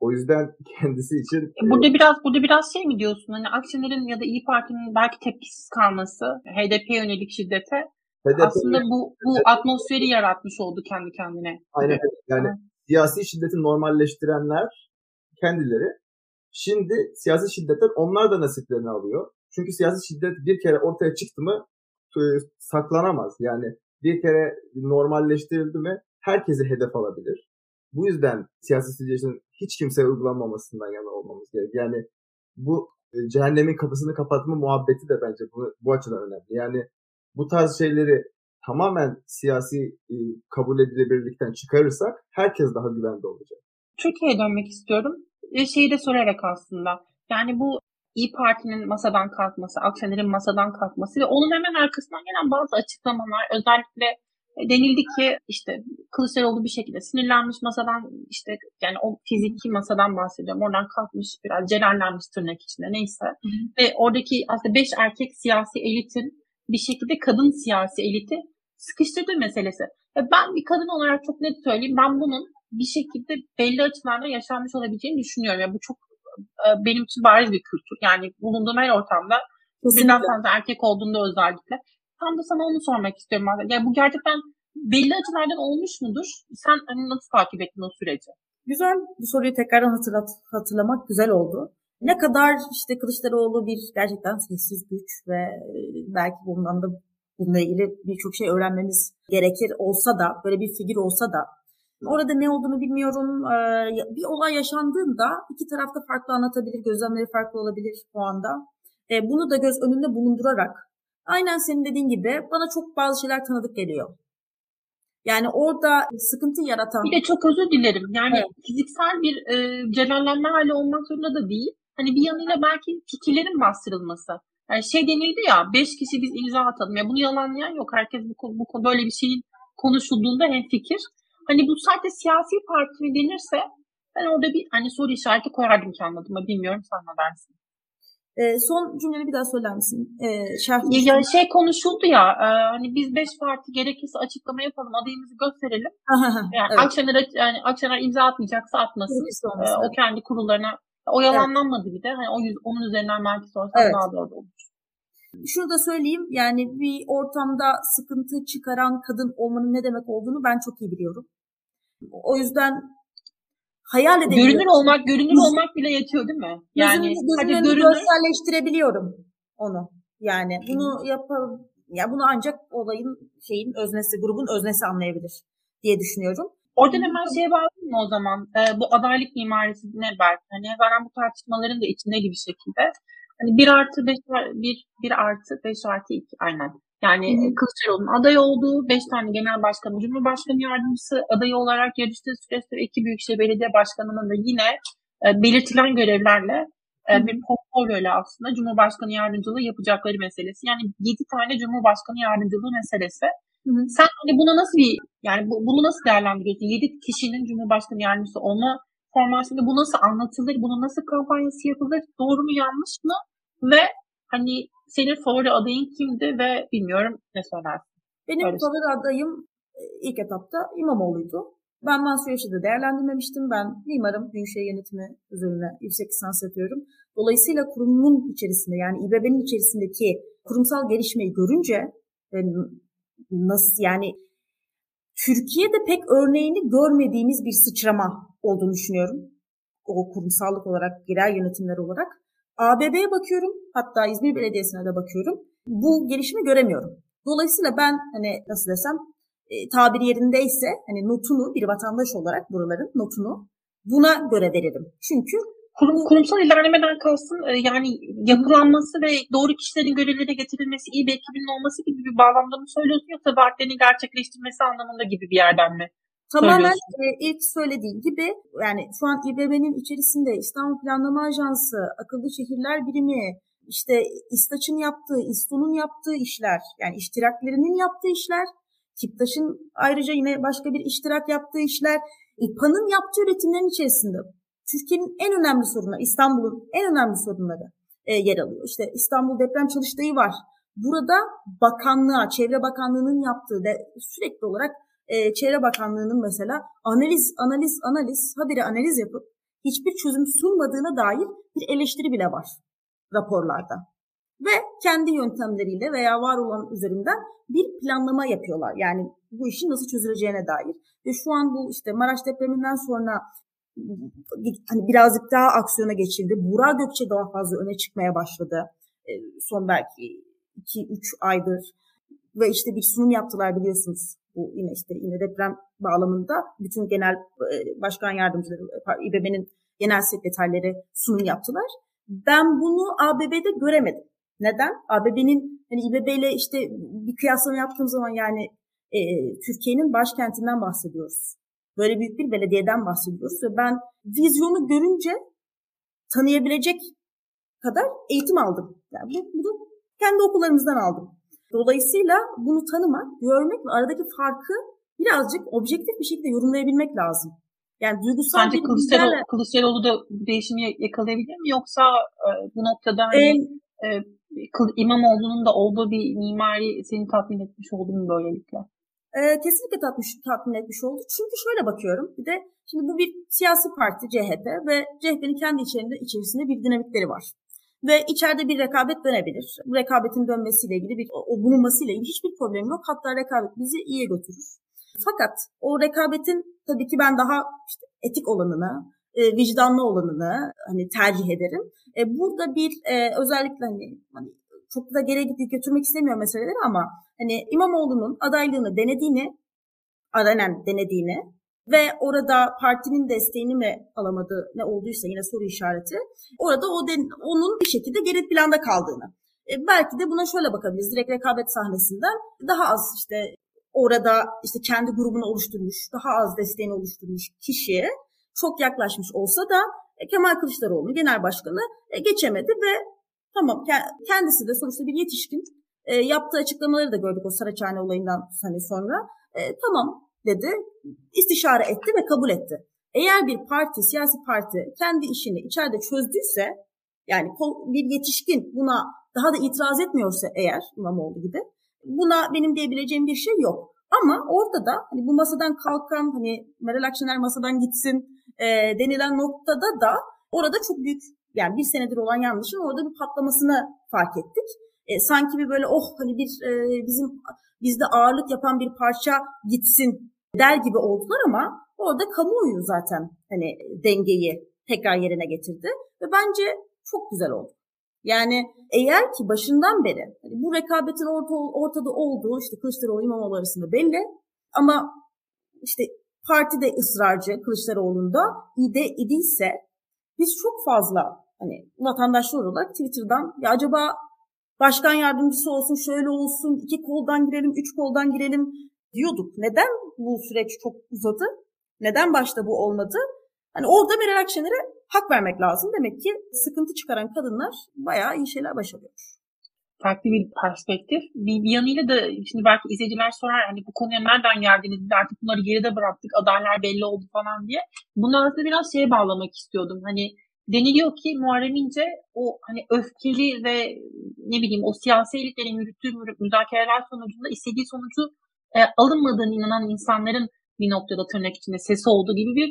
O yüzden [laughs] kendisi için e, burada biraz burada biraz şey mi diyorsun? Hani Akşener'in ya da İyi Parti'nin belki tepkisiz kalması HDP yönelik şiddete HDP aslında bu bu HDP. atmosferi yaratmış oldu kendi kendine. Aynen. Yani evet. siyasi şiddeti normalleştirenler kendileri şimdi siyasi şiddetten onlar da nasiplerini alıyor. Çünkü siyasi şiddet bir kere ortaya çıktı mı e, saklanamaz. Yani bir kere normalleştirildi mi herkesi hedef alabilir. Bu yüzden siyasi sicilin hiç kimseye uygulanmamasından yana olmamız gerek. Yani bu e, cehennemin kapısını kapatma muhabbeti de bence bu, bu açıdan önemli. Yani bu tarz şeyleri tamamen siyasi e, kabul edilebilirlikten çıkarırsak herkes daha güvende olacak. Türkiye'ye dönmek istiyorum. E, şeyi de sorarak aslında. Yani bu İyi Parti'nin masadan kalkması, Akşener'in masadan kalkması ve onun hemen arkasından gelen bazı açıklamalar özellikle e, denildi ki işte Kılıçdaroğlu bir şekilde sinirlenmiş masadan işte yani o fiziki masadan bahsediyorum. Oradan kalkmış biraz celallenmiş tırnak içinde neyse. Hı hı. Ve oradaki aslında beş erkek siyasi elitin bir şekilde kadın siyasi eliti sıkıştırdığı meselesi. Ve ben bir kadın olarak çok net söyleyeyim. Ben bunun bir şekilde belli açılarla yaşanmış olabileceğini düşünüyorum. Yani bu çok benim için bariz bir kültür. Yani bulunduğum her ortamda birden fazla erkek olduğunda özellikle. Tam da sana onu sormak istiyorum. Yani bu gerçekten belli açılardan olmuş mudur? Sen hani nasıl takip ettin o süreci? Güzel. Bu soruyu tekrardan hatırlat, hatırlamak güzel oldu. Ne kadar işte Kılıçdaroğlu bir gerçekten sessiz güç ve e, belki bundan da bununla ilgili birçok şey öğrenmemiz gerekir olsa da böyle bir figür olsa da orada ne olduğunu bilmiyorum. Ee, bir olay yaşandığında iki tarafta farklı anlatabilir, gözlemleri farklı olabilir o anda. Ee, bunu da göz önünde bulundurarak aynen senin dediğin gibi bana çok bazı şeyler tanıdık geliyor. Yani orada sıkıntı yaratan... Bir de çok özür dilerim. Yani evet. fiziksel bir e, celallenme hali olmak zorunda da değil. Hani bir yanıyla belki fikirlerin bastırılması. Yani şey denildi ya beş kişi biz imza atalım. Ya bunu yalanlayan yok. Herkes bu, bu böyle bir şeyin konuşulduğunda hem fikir. Hani bu sadece siyasi parti denirse ben orada bir hani soru işareti koyardım ki anladım. Bilmiyorum sen ne dersin? E, son cümleni bir daha söyler misin? E, şerh ya şey konuşuldu ya e, hani biz beş parti gerekirse açıklama yapalım adayımızı gösterelim. yani evet. Akşener, yani Akşener imza atmayacaksa atmasın. E, o kendi kurullarına o yalanlanmadı evet. bir de. Hani o yüz, onun üzerinden belki sorsan evet. daha doğru olur. Şunu da söyleyeyim yani bir ortamda sıkıntı çıkaran kadın olmanın ne demek olduğunu ben çok iyi biliyorum. O yüzden hayal edebiliyorum. Görünür olmak, görünür olmak bile yetiyor değil mi? Yani gözümün, hadi görünür. görselleştirebiliyorum onu. Yani bunu yapalım. Ya bunu ancak olayın şeyin öznesi, grubun öznesi anlayabilir diye düşünüyorum. Oradan hemen şeye bağlayayım mı o zaman? Ee, bu adaylık mimarisi ne belki? Hani ben bu tartışmaların da içindeydi bir şekilde. Hani bir artı beş, bir, bir artı beş artı iki aynen. Yani hmm. Kılıçdaroğlu'nun aday olduğu 5 tane genel başkan, cumhurbaşkanı yardımcısı adayı olarak yarıştığı süreçte iki büyükşehir belediye başkanının da yine e, belirtilen görevlerle e, bir portfolyoyla aslında cumhurbaşkanı yardımcılığı yapacakları meselesi. Yani 7 tane cumhurbaşkanı yardımcılığı meselesi. Hı hı. Sen hani buna nasıl bir yani bu, bunu nasıl değerlendiriyorsun? 7 kişinin cumhurbaşkanı yardımcısı olma formasyonu bu nasıl anlatılır? Bunun nasıl kampanyası yapılır? Doğru mu yanlış mı? Ve hani senin favori adayın kimdi ve bilmiyorum ne söylersin? Benim Öyle favori adayım e, ilk etapta İmamoğlu'ydu. Ben Mansur Yavaş'ı değerlendirmemiştim. Ben mimarım, Büyükşehir Yönetimi üzerine yüksek lisans yapıyorum. Dolayısıyla kurumun içerisinde yani İBB'nin içerisindeki kurumsal gelişmeyi görünce nasıl yani Türkiye'de pek örneğini görmediğimiz bir sıçrama olduğunu düşünüyorum. O kurumsallık olarak, yerel yönetimler olarak. ABB'ye bakıyorum. Hatta İzmir Belediyesi'ne de bakıyorum. Bu gelişimi göremiyorum. Dolayısıyla ben hani nasıl desem e, tabiri yerindeyse hani notunu bir vatandaş olarak buraların notunu buna göre veririm. Çünkü Kurum, kurumsal ilerlemeden kalsın e, yani yapılanması ve doğru kişilerin görevlere getirilmesi, iyi bir ekibinin olması gibi bir bağlamda mı söylüyorsun yoksa vaatlerini gerçekleştirmesi anlamında gibi bir yerden mi? Tamamen e, ilk söylediğim gibi yani şu an İBB'nin içerisinde İstanbul Planlama Ajansı, Akıllı Şehirler Birimi, işte İstaç'ın yaptığı, İSTO'nun yaptığı işler, yani iştiraklerinin yaptığı işler, Kiptaş'ın ayrıca yine başka bir iştirak yaptığı işler, İPA'nın yaptığı üretimlerin içerisinde Türkiye'nin en önemli sorunları, İstanbul'un en önemli sorunları e, yer alıyor. İşte İstanbul Deprem Çalıştayı var. Burada bakanlığa, Çevre Bakanlığı'nın yaptığı de sürekli olarak e, Çevre Bakanlığı'nın mesela analiz, analiz, analiz, habire analiz yapıp hiçbir çözüm sunmadığına dair bir eleştiri bile var raporlarda. Ve kendi yöntemleriyle veya var olan üzerinden bir planlama yapıyorlar. Yani bu işin nasıl çözüleceğine dair. Ve şu an bu işte Maraş depreminden sonra hani birazcık daha aksiyona geçildi. Burak Gökçe daha fazla öne çıkmaya başladı. E, son belki 2-3 aydır. Ve işte bir sunum yaptılar biliyorsunuz. Bu yine işte yine deprem bağlamında bütün genel e, başkan yardımcıları, İBB'nin genel sekreterleri sunum yaptılar. Ben bunu ABB'de göremedim. Neden? ABB'nin hani İBB ile işte bir kıyaslama yaptığım zaman yani e, Türkiye'nin başkentinden bahsediyoruz. Böyle büyük bir belediyeden bahsediyoruz ve ben vizyonu görünce tanıyabilecek kadar eğitim aldım. Yani bu, bunu kendi okullarımızdan aldım. Dolayısıyla bunu tanımak, görmek ve aradaki farkı birazcık objektif bir şekilde yorumlayabilmek lazım. Yani duygusal Sence bir Kılıçdaroğlu, bilgilerle... Kılıçdaroğlu da bu değişimi yakalayabilir mi? Yoksa e, bu noktada hani, e, İmamoğlu'nun da olduğu bir mimari seni tatmin etmiş oldu mu böylelikle? E, kesinlikle tatmin, tatmin etmiş oldu. Çünkü şöyle bakıyorum. Bir de şimdi bu bir siyasi parti CHP ve CHP'nin kendi içerisinde, içerisinde bir dinamikleri var. Ve içeride bir rekabet dönebilir. Rekabetin dönmesiyle ilgili bir o bulunmasıyla ilgili hiçbir problem yok. Hatta rekabet bizi iyiye götürür. Fakat o rekabetin tabii ki ben daha işte etik olanını, e, vicdanlı olanını hani tercih ederim. E, burada bir e, özellikle hani, hani çok da geri götürmek istemiyorum meseleleri ama hani İmamoğlu'nun adaylığını denediğini, aranen denediğini ve orada partinin desteğini mi alamadı ne olduysa yine soru işareti. Orada o den, onun bir şekilde geri planda kaldığını. E, belki de buna şöyle bakabiliriz. Direkt rekabet sahnesinden daha az işte orada işte kendi grubunu oluşturmuş, daha az desteğini oluşturmuş kişiye çok yaklaşmış olsa da e, Kemal Kılıçdaroğlu genel başkanı e, geçemedi ve tamam kendisi de sonuçta bir yetişkin e, yaptığı açıklamaları da gördük o Saraçhane olayından hani sonra. tamam dedi, istişare etti ve kabul etti. Eğer bir parti, siyasi parti kendi işini içeride çözdüyse yani bir yetişkin buna daha da itiraz etmiyorsa eğer İmamoğlu gibi buna benim diyebileceğim bir şey yok. Ama orada da hani bu masadan kalkan hani Meral Akşener masadan gitsin e, denilen noktada da orada çok büyük yani bir senedir olan yanlışın orada bir patlamasını fark ettik. E, sanki bir böyle oh hani bir e, bizim bizde ağırlık yapan bir parça gitsin der gibi oldular ama orada kamuoyu zaten hani dengeyi tekrar yerine getirdi ve bence çok güzel oldu. Yani eğer ki başından beri hani bu rekabetin orta, ortada olduğu işte Kılıçdaroğlu İmamoğlu arasında belli ama işte parti de ısrarcı Kılıçdaroğlu'nda ide idiyse biz çok fazla hani vatandaşlar olarak Twitter'dan ya acaba başkan yardımcısı olsun şöyle olsun iki koldan girelim üç koldan girelim diyorduk. Neden bu süreç çok uzadı? Neden başta bu olmadı? Hani orada Meral Akşener'e hak vermek lazım. Demek ki sıkıntı çıkaran kadınlar bayağı iyi şeyler başarıyor. Farklı bir perspektif. Bir, bir yanıyla da şimdi belki izleyiciler sorar hani bu konuya nereden geldiniz? Biz artık bunları geride bıraktık. Adaylar belli oldu falan diye. Bunu aslında biraz şeye bağlamak istiyordum. Hani deniliyor ki Muharrem İnce o hani öfkeli ve ne bileyim o siyasi elitlerin yürüttüğü müzakereler sonucunda istediği sonucu e, alınmadığını inanan insanların bir noktada tırnak içinde sesi olduğu gibi bir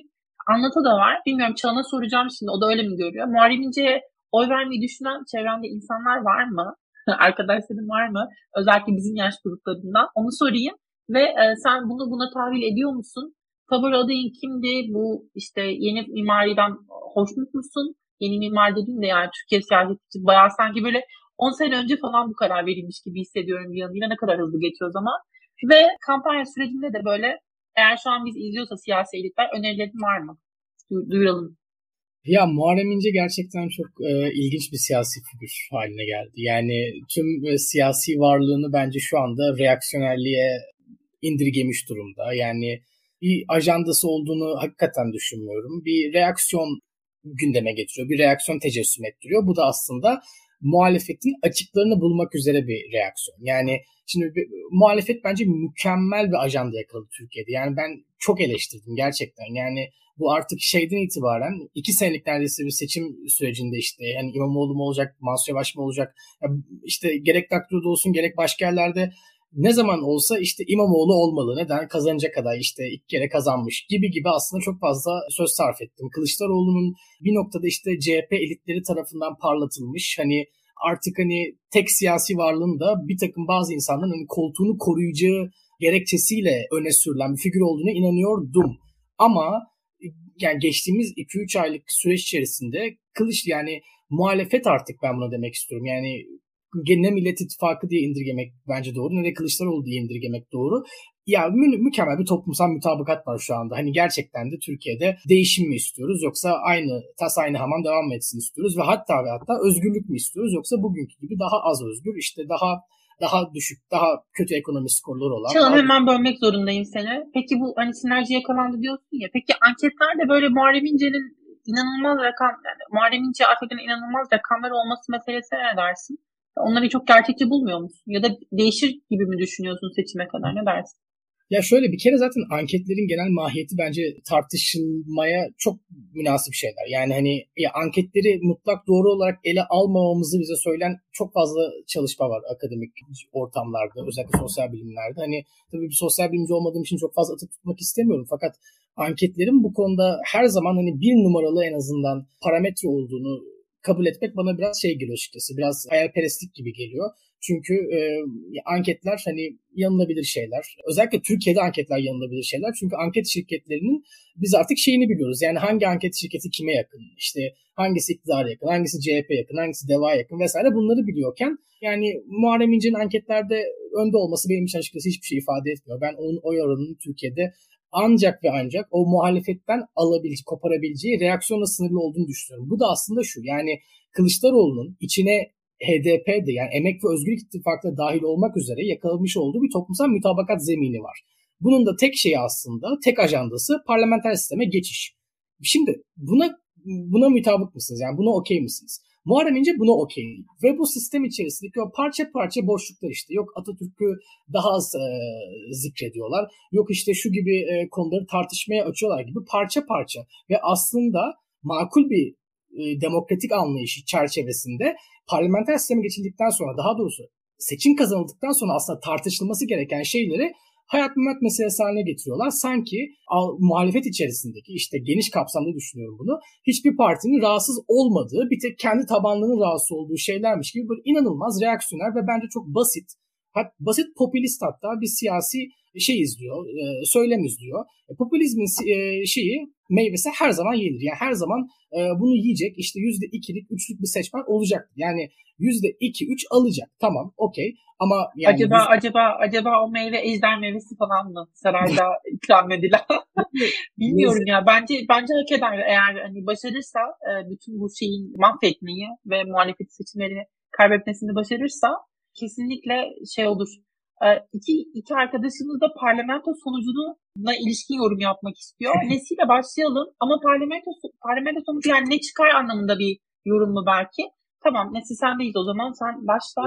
anlatı da var. Bilmiyorum Çağan'a soracağım şimdi. O da öyle mi görüyor? Muharrem İnce'ye oy vermeyi düşünen çevrende insanlar var mı? [laughs] Arkadaşların var mı? Özellikle bizim yaş gruplarından. Onu sorayım. Ve e, sen bunu buna tahvil ediyor musun? Favori adayın kimdi? Bu işte yeni mimariden hoşnut musun? Yeni mimar dediğim de yani Türkiye siyaseti için bayağı sanki böyle 10 sene önce falan bu karar verilmiş gibi hissediyorum bir yanıyla. Ne kadar hızlı geçiyor zaman. Ve kampanya sürecinde de böyle eğer şu an biz izliyorsa siyasi elitler önerilerin var mı? Duyuralım. Ya Muharrem İnce gerçekten çok e, ilginç bir siyasi figür haline geldi. Yani tüm e, siyasi varlığını bence şu anda reaksiyonerliğe indirgemiş durumda. Yani bir ajandası olduğunu hakikaten düşünmüyorum. Bir reaksiyon gündeme getiriyor. Bir reaksiyon tecessüm ettiriyor. Bu da aslında muhalefetin açıklarını bulmak üzere bir reaksiyon. Yani şimdi bir, muhalefet bence mükemmel bir ajanda yakaladı Türkiye'de. Yani ben çok eleştirdim gerçekten. Yani bu artık şeyden itibaren iki senelik neredeyse bir seçim sürecinde işte yani İmamoğlu mu olacak, Mansur Yavaş mı olacak? işte gerek Daktilo'da olsun gerek başka yerlerde ne zaman olsa işte İmamoğlu olmalı. Neden? Kazanacak kadar işte iki kere kazanmış gibi gibi aslında çok fazla söz sarf ettim. Kılıçdaroğlu'nun bir noktada işte CHP elitleri tarafından parlatılmış hani artık hani tek siyasi varlığın da bir takım bazı insanların hani koltuğunu koruyacağı gerekçesiyle öne sürülen bir figür olduğuna inanıyordum. Ama yani geçtiğimiz 2-3 aylık süreç içerisinde kılıç yani muhalefet artık ben buna demek istiyorum. Yani ne Millet İttifakı diye indirgemek bence doğru ne de Kılıçdaroğlu diye indirgemek doğru. Ya mü- mükemmel bir toplumsal mütabakat var şu anda. Hani gerçekten de Türkiye'de değişim mi istiyoruz yoksa aynı tas aynı hamam devam mı etsin istiyoruz ve hatta ve hatta özgürlük mü istiyoruz yoksa bugünkü gibi daha az özgür işte daha daha düşük, daha kötü ekonomi skorları olan. Çağım hemen bölmek zorundayım seni. Peki bu hani sinerji yakalandı diyorsun ya. Peki anketlerde böyle Muharrem İnce'nin inanılmaz rakam yani Muharrem İnce AKP'nin inanılmaz rakamlar olması meselesine ne dersin? Onları çok gerçekçi bulmuyor musun? Ya da değişir gibi mi düşünüyorsun seçime kadar? Ne dersin? Ya şöyle bir kere zaten anketlerin genel mahiyeti bence tartışılmaya çok münasip şeyler. Yani hani ya anketleri mutlak doğru olarak ele almamamızı bize söyleyen çok fazla çalışma var akademik ortamlarda, özellikle sosyal bilimlerde. Hani tabii bir sosyal bilimci olmadığım için çok fazla atıp tutmak istemiyorum. Fakat anketlerin bu konuda her zaman hani bir numaralı en azından parametre olduğunu kabul etmek bana biraz şey geliyor açıkçası. Biraz hayalperestlik gibi geliyor. Çünkü e, anketler hani yanılabilir şeyler. Özellikle Türkiye'de anketler yanılabilir şeyler. Çünkü anket şirketlerinin biz artık şeyini biliyoruz. Yani hangi anket şirketi kime yakın? İşte hangisi iktidara yakın, hangisi CHP yakın, hangisi DEVA yakın vesaire bunları biliyorken yani Muharrem İnce'nin anketlerde önde olması benim için açıkçası hiçbir şey ifade etmiyor. Ben onun oy oranının Türkiye'de ancak ve ancak o muhalefetten alabileceği, koparabileceği reaksiyonla sınırlı olduğunu düşünüyorum. Bu da aslında şu yani Kılıçdaroğlu'nun içine HDP'de yani Emek ve Özgürlük İttifakı'na dahil olmak üzere yakalamış olduğu bir toplumsal mütabakat zemini var. Bunun da tek şeyi aslında, tek ajandası parlamenter sisteme geçiş. Şimdi buna buna mutabık mısınız? Yani buna okey misiniz? Muharrem İnce buna okey. Ve bu sistem içerisindeki o parça parça boşluklar işte. Yok Atatürk'ü daha az e, zikrediyorlar. Yok işte şu gibi e, konuları tartışmaya açıyorlar gibi parça parça. Ve aslında makul bir e, demokratik anlayışı çerçevesinde parlamenter sisteme geçildikten sonra daha doğrusu seçim kazanıldıktan sonra aslında tartışılması gereken şeyleri hayat memat meselesi haline getiriyorlar. Sanki al, muhalefet içerisindeki işte geniş kapsamda düşünüyorum bunu. Hiçbir partinin rahatsız olmadığı bir tek kendi tabanlığının rahatsız olduğu şeylermiş gibi böyle inanılmaz reaksiyonlar ve bence çok basit hat, basit popülist hatta bir siyasi şey izliyor, e, söylem izliyor. E, popülizmin e, şeyi meyvesi her zaman yenir. Yani her zaman e, bunu yiyecek işte yüzde ikilik, üçlük bir seçmen olacak. Yani yüzde iki, üç alacak. Tamam, okey. Ama yani acaba yüzde... acaba acaba o meyve ejder meyvesi falan mı sarayda [laughs] ikram edilen? Bilmiyorum ya. Bence bence hak eder eğer hani başarırsa e, bütün bu şeyin mahvetmeyi ve muhalefet seçimlerini kaybetmesini başarırsa kesinlikle şey olur. E, iki, iki arkadaşımız da parlamento sonucuna ilişkin yorum yapmak istiyor. [laughs] Nesiyle başlayalım ama parlamento, parlamento sonucu yani ne çıkar anlamında bir yorum mu belki? Tamam Nesi sendeyiz o zaman sen başla.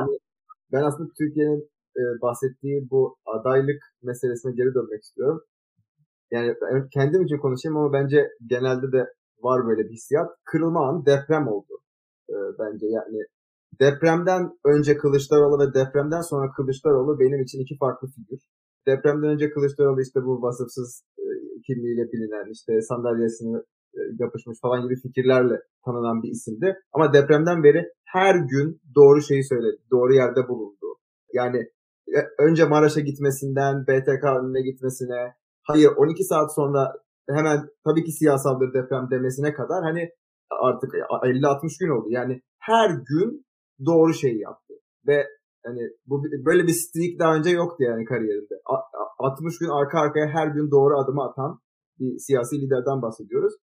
Ben aslında Türkiye'nin e, bahsettiği bu adaylık meselesine geri dönmek istiyorum. Yani kendim için konuşayım ama bence genelde de var böyle bir hissiyat. Kırılma anı deprem oldu. E, bence yani Depremden önce Kılıçdaroğlu ve depremden sonra Kılıçdaroğlu benim için iki farklı figür. Depremden önce Kılıçdaroğlu işte bu vasıfsız e, kimliğiyle bilinen işte sandalyesini e, yapışmış falan gibi fikirlerle tanınan bir isimdi. Ama depremden beri her gün doğru şeyi söyledi. Doğru yerde bulundu. Yani e, önce Maraş'a gitmesinden BTK önüne gitmesine hayır 12 saat sonra hemen tabii ki siyasal bir deprem demesine kadar hani artık 50-60 gün oldu. Yani her gün doğru şeyi yaptı. Ve hani bu böyle bir streak daha önce yoktu yani kariyerinde. 60 gün arka arkaya her gün doğru adımı atan bir siyasi liderden bahsediyoruz.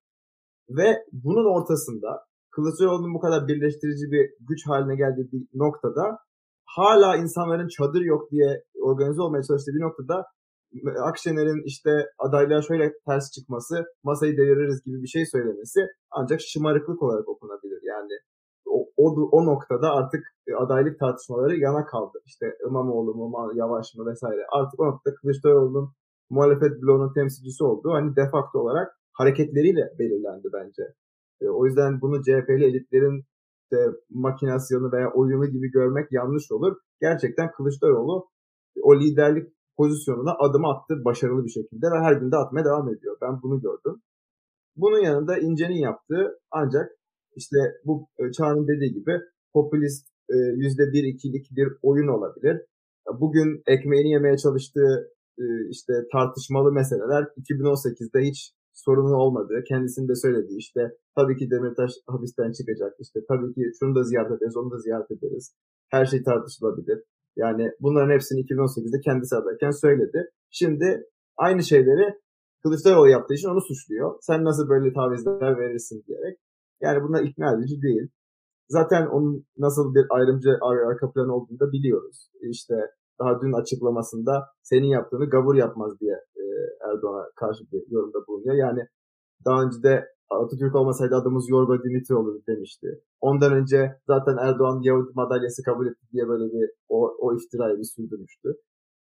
Ve bunun ortasında Kılıçdaroğlu'nun bu kadar birleştirici bir güç haline geldiği bir noktada hala insanların çadır yok diye organize olmaya çalıştığı bir noktada Akşener'in işte adaylığa şöyle ters çıkması, masayı deviririz gibi bir şey söylemesi ancak şımarıklık olarak okunabilir. Yani o, o, o noktada artık e, adaylık tartışmaları yana kaldı. İşte İmamoğlu mu, Yavaş mı vesaire. Artık o noktada Kılıçdaroğlu'nun muhalefet bloğunun temsilcisi olduğu hani defakto olarak hareketleriyle belirlendi bence. E, o yüzden bunu CHP'li elitlerin işte makinasyonu veya oyunu gibi görmek yanlış olur. Gerçekten Kılıçdaroğlu o liderlik pozisyonuna adım attı başarılı bir şekilde ve her gün de atmaya devam ediyor. Ben bunu gördüm. Bunun yanında İnce'nin yaptığı ancak işte bu e, Çağ'ın dediği gibi popülist e, yüzde bir oyun olabilir. Bugün ekmeğini yemeye çalıştığı e, işte tartışmalı meseleler 2018'de hiç sorunu olmadı. Kendisinin de söylediği işte tabii ki Demirtaş hapisten çıkacak. İşte tabii ki şunu da ziyaret ederiz, onu da ziyaret ederiz. Her şey tartışılabilir. Yani bunların hepsini 2018'de kendisi adayken söyledi. Şimdi aynı şeyleri Kılıçdaroğlu yaptığı için onu suçluyor. Sen nasıl böyle tavizler verirsin diyerek. Yani bunlar ikna edici değil. Zaten onun nasıl bir ayrımcı ar arka plan olduğunu da biliyoruz. İşte daha dün açıklamasında senin yaptığını gavur yapmaz diye e, Erdoğan'a karşı bir yorumda bulunuyor. Yani daha önce de Atatürk olmasaydı adımız Yorgo Dimitri olurdu demişti. Ondan önce zaten Erdoğan Yahudi madalyası kabul etti diye böyle bir o, o iftirayı bir sürdürmüştü.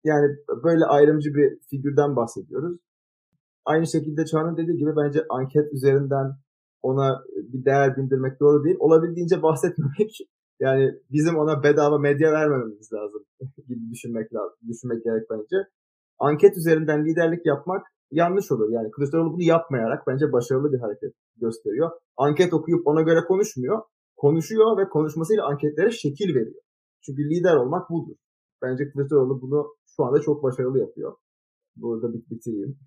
Yani böyle ayrımcı bir figürden bahsediyoruz. Aynı şekilde Çağan'ın dediği gibi bence anket üzerinden ona bir değer bindirmek doğru değil. Olabildiğince bahsetmemek [laughs] yani bizim ona bedava medya vermememiz lazım [laughs] gibi düşünmek lazım. Düşünmek gerek bence. Anket üzerinden liderlik yapmak yanlış olur. Yani Kılıçdaroğlu bunu yapmayarak bence başarılı bir hareket gösteriyor. Anket okuyup ona göre konuşmuyor. Konuşuyor ve konuşmasıyla anketlere şekil veriyor. Çünkü lider olmak budur. Bence Kılıçdaroğlu bunu şu anda çok başarılı yapıyor. Burada bit bitireyim.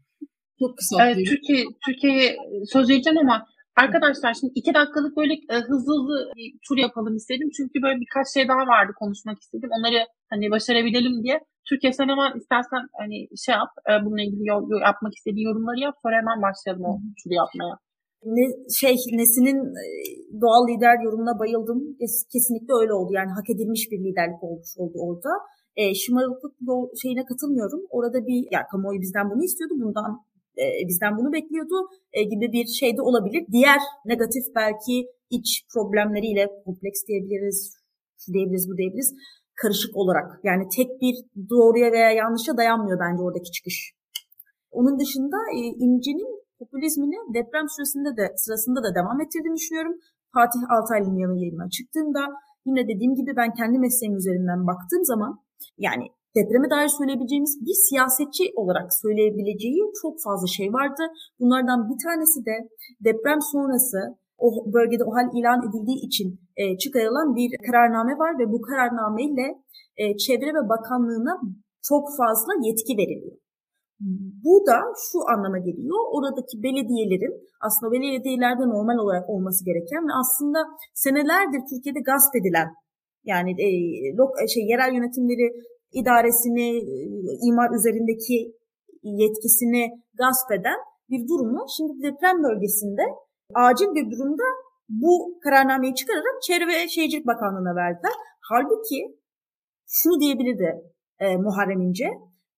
Çok kısa. Evet, Türkiye Türkiye'ye söz vereceğim ama Arkadaşlar şimdi iki dakikalık böyle e, hızlı hızlı bir tur yapalım istedim. Çünkü böyle birkaç şey daha vardı konuşmak istedim. Onları hani başarabilelim diye. Türkiye sen hemen istersen hani şey yap, e, bununla ilgili yapmak istediğin yorumları yap. Sonra hemen başlayalım o turu yapmaya. Ne, şey Nesin'in e, doğal lider yorumuna bayıldım. Kesinlikle öyle oldu. Yani hak edilmiş bir liderlik olmuş oldu orada. E, şımarıklık şeyine katılmıyorum. Orada bir ya kamuoyu bizden bunu istiyordu. Bundan e, bizden bunu bekliyordu e, gibi bir şey de olabilir. Diğer negatif belki iç problemleriyle kompleks diyebiliriz, şu diyebiliriz, bu diyebiliriz karışık olarak. Yani tek bir doğruya veya yanlışa dayanmıyor bence oradaki çıkış. Onun dışında e, İnci'nin popülizmini deprem süresinde de sırasında da devam ettirdiğini düşünüyorum. Fatih Altaylı'nın yanı yayına çıktığında yine dediğim gibi ben kendi mesleğim üzerinden baktığım zaman yani depreme dair söyleyebileceğimiz bir siyasetçi olarak söyleyebileceği çok fazla şey vardı. Bunlardan bir tanesi de deprem sonrası o bölgede o hal ilan edildiği için e, çıkarılan bir kararname var ve bu kararname ile e, Çevre ve Bakanlığı'na çok fazla yetki veriliyor. Bu da şu anlama geliyor. Oradaki belediyelerin aslında belediyelerde normal olarak olması gereken ve aslında senelerdir Türkiye'de gasp edilen yani e, lok, şey yerel yönetimleri idaresini, e, imar üzerindeki yetkisini gasp eden bir durumu şimdi deprem bölgesinde acil bir durumda bu kararnameyi çıkararak Çevre ve Şehircilik Bakanlığı'na verdiler. Halbuki şunu diyebilirdi e, Muharrem İnce,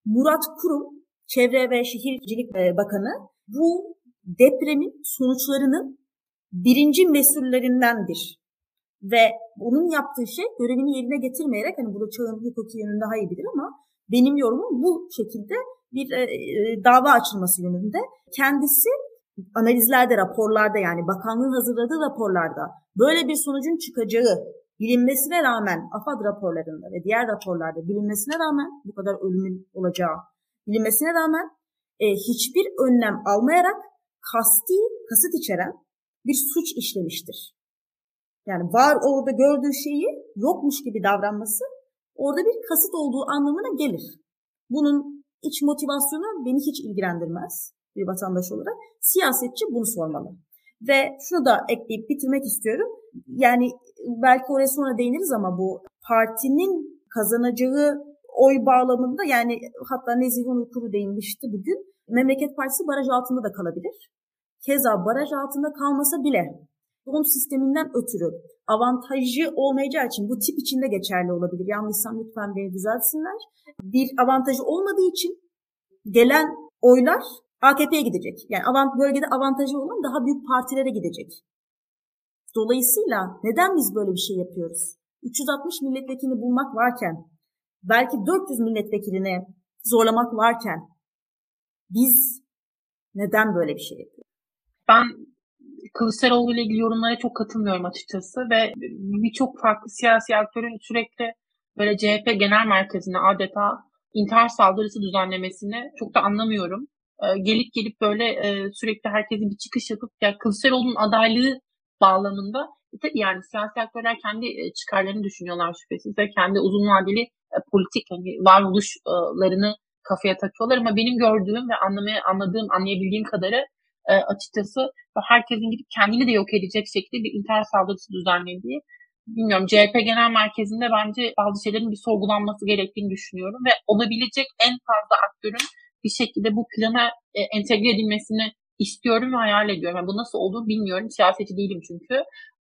Murat Kurum, Çevre ve Şehircilik e, Bakanı bu depremin sonuçlarının birinci mesullerindendir. Ve onun yaptığı şey görevini yerine getirmeyerek hani burada çağın hukuki yönünde daha iyi bilir ama benim yorumum bu şekilde bir e, e, dava açılması yönünde. Kendisi analizlerde, raporlarda yani bakanlığın hazırladığı raporlarda böyle bir sonucun çıkacağı bilinmesine rağmen AFAD raporlarında ve diğer raporlarda bilinmesine rağmen bu kadar ölümün olacağı bilinmesine rağmen e, hiçbir önlem almayarak kasti, kasıt içeren bir suç işlemiştir. Yani var orada gördüğü şeyi yokmuş gibi davranması orada bir kasıt olduğu anlamına gelir. Bunun iç motivasyonu beni hiç ilgilendirmez bir vatandaş olarak. Siyasetçi bunu sormalı. Ve şunu da ekleyip bitirmek istiyorum. Yani belki oraya sonra değiniriz ama bu partinin kazanacağı oy bağlamında yani hatta Nezih Onur Kuru değinmişti bugün. Memleket Partisi baraj altında da kalabilir. Keza baraj altında kalmasa bile doğum sisteminden ötürü avantajı olmayacağı için bu tip içinde geçerli olabilir. Yanlışsam lütfen beni düzeltsinler. Bir avantajı olmadığı için gelen oylar AKP'ye gidecek. Yani avant, bölgede avantajı olan daha büyük partilere gidecek. Dolayısıyla neden biz böyle bir şey yapıyoruz? 360 milletvekilini bulmak varken, belki 400 milletvekiline zorlamak varken biz neden böyle bir şey yapıyoruz? Ben Kılıçdaroğlu ile ilgili yorumlara çok katılmıyorum açıkçası ve birçok farklı siyasi aktörün sürekli böyle CHP genel merkezine adeta intihar saldırısı düzenlemesini çok da anlamıyorum. Ee, gelip gelip böyle e, sürekli herkesin bir çıkış yapıp ya Kılıçdaroğlu'nun adaylığı bağlamında e, yani siyasi aktörler kendi e, çıkarlarını düşünüyorlar şüphesiz ve kendi uzun vadeli politik hani varoluşlarını kafaya takıyorlar ama benim gördüğüm ve anlamaya anladığım, anlayabildiğim kadarı e, açıkçası herkesin gidip kendini de yok edecek şekilde bir intihar saldırısı düzenlediği bilmiyorum CHP genel merkezinde bence bazı şeylerin bir sorgulanması gerektiğini düşünüyorum ve olabilecek en fazla aktörün bir şekilde bu plana e, entegre edilmesini istiyorum ve hayal ediyorum. Yani bu nasıl olur bilmiyorum. Siyasetçi değilim çünkü.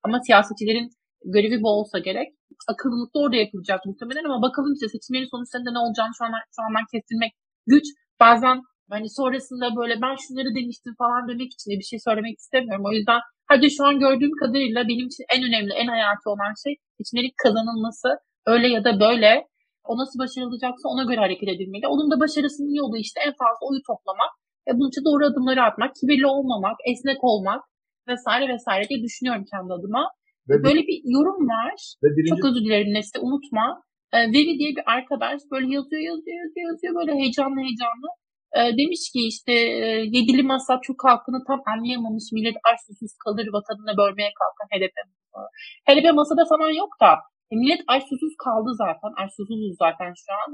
Ama siyasetçilerin görevi bu olsa gerek. Akıllılık da orada yapılacak muhtemelen ama bakalım işte seçimlerin sonuçlarında ne olacağını şu an şu andan kestirmek güç. Bazen Hani sonrasında böyle ben şunları demiştim falan demek için de bir şey söylemek istemiyorum. O yüzden hadi şu an gördüğüm kadarıyla benim için en önemli, en hayati olan şey seçimlerin kazanılması. Öyle ya da böyle o nasıl başarılacaksa ona göre hareket edilmeli. Onun da başarısının yolu işte en fazla oyu toplamak ve bunun için doğru adımları atmak, kibirli olmamak, esnek olmak vesaire vesaire diye düşünüyorum kendi adıma. Ve böyle bir yorum var. Ve birinci... Çok özür dilerim Nesli unutma. E, Veri diye bir arkadaş böyle yazıyor yazıyor yazıyor yazıyor böyle heyecanlı heyecanlı. E, demiş ki işte e, yedili masa Türk halkını tam anlayamamış millet aç susuz kalır vatanını bölmeye kalkan HDP HDP masada falan yok da e, millet aç susuz kaldı zaten. Aç susuzuz zaten şu an.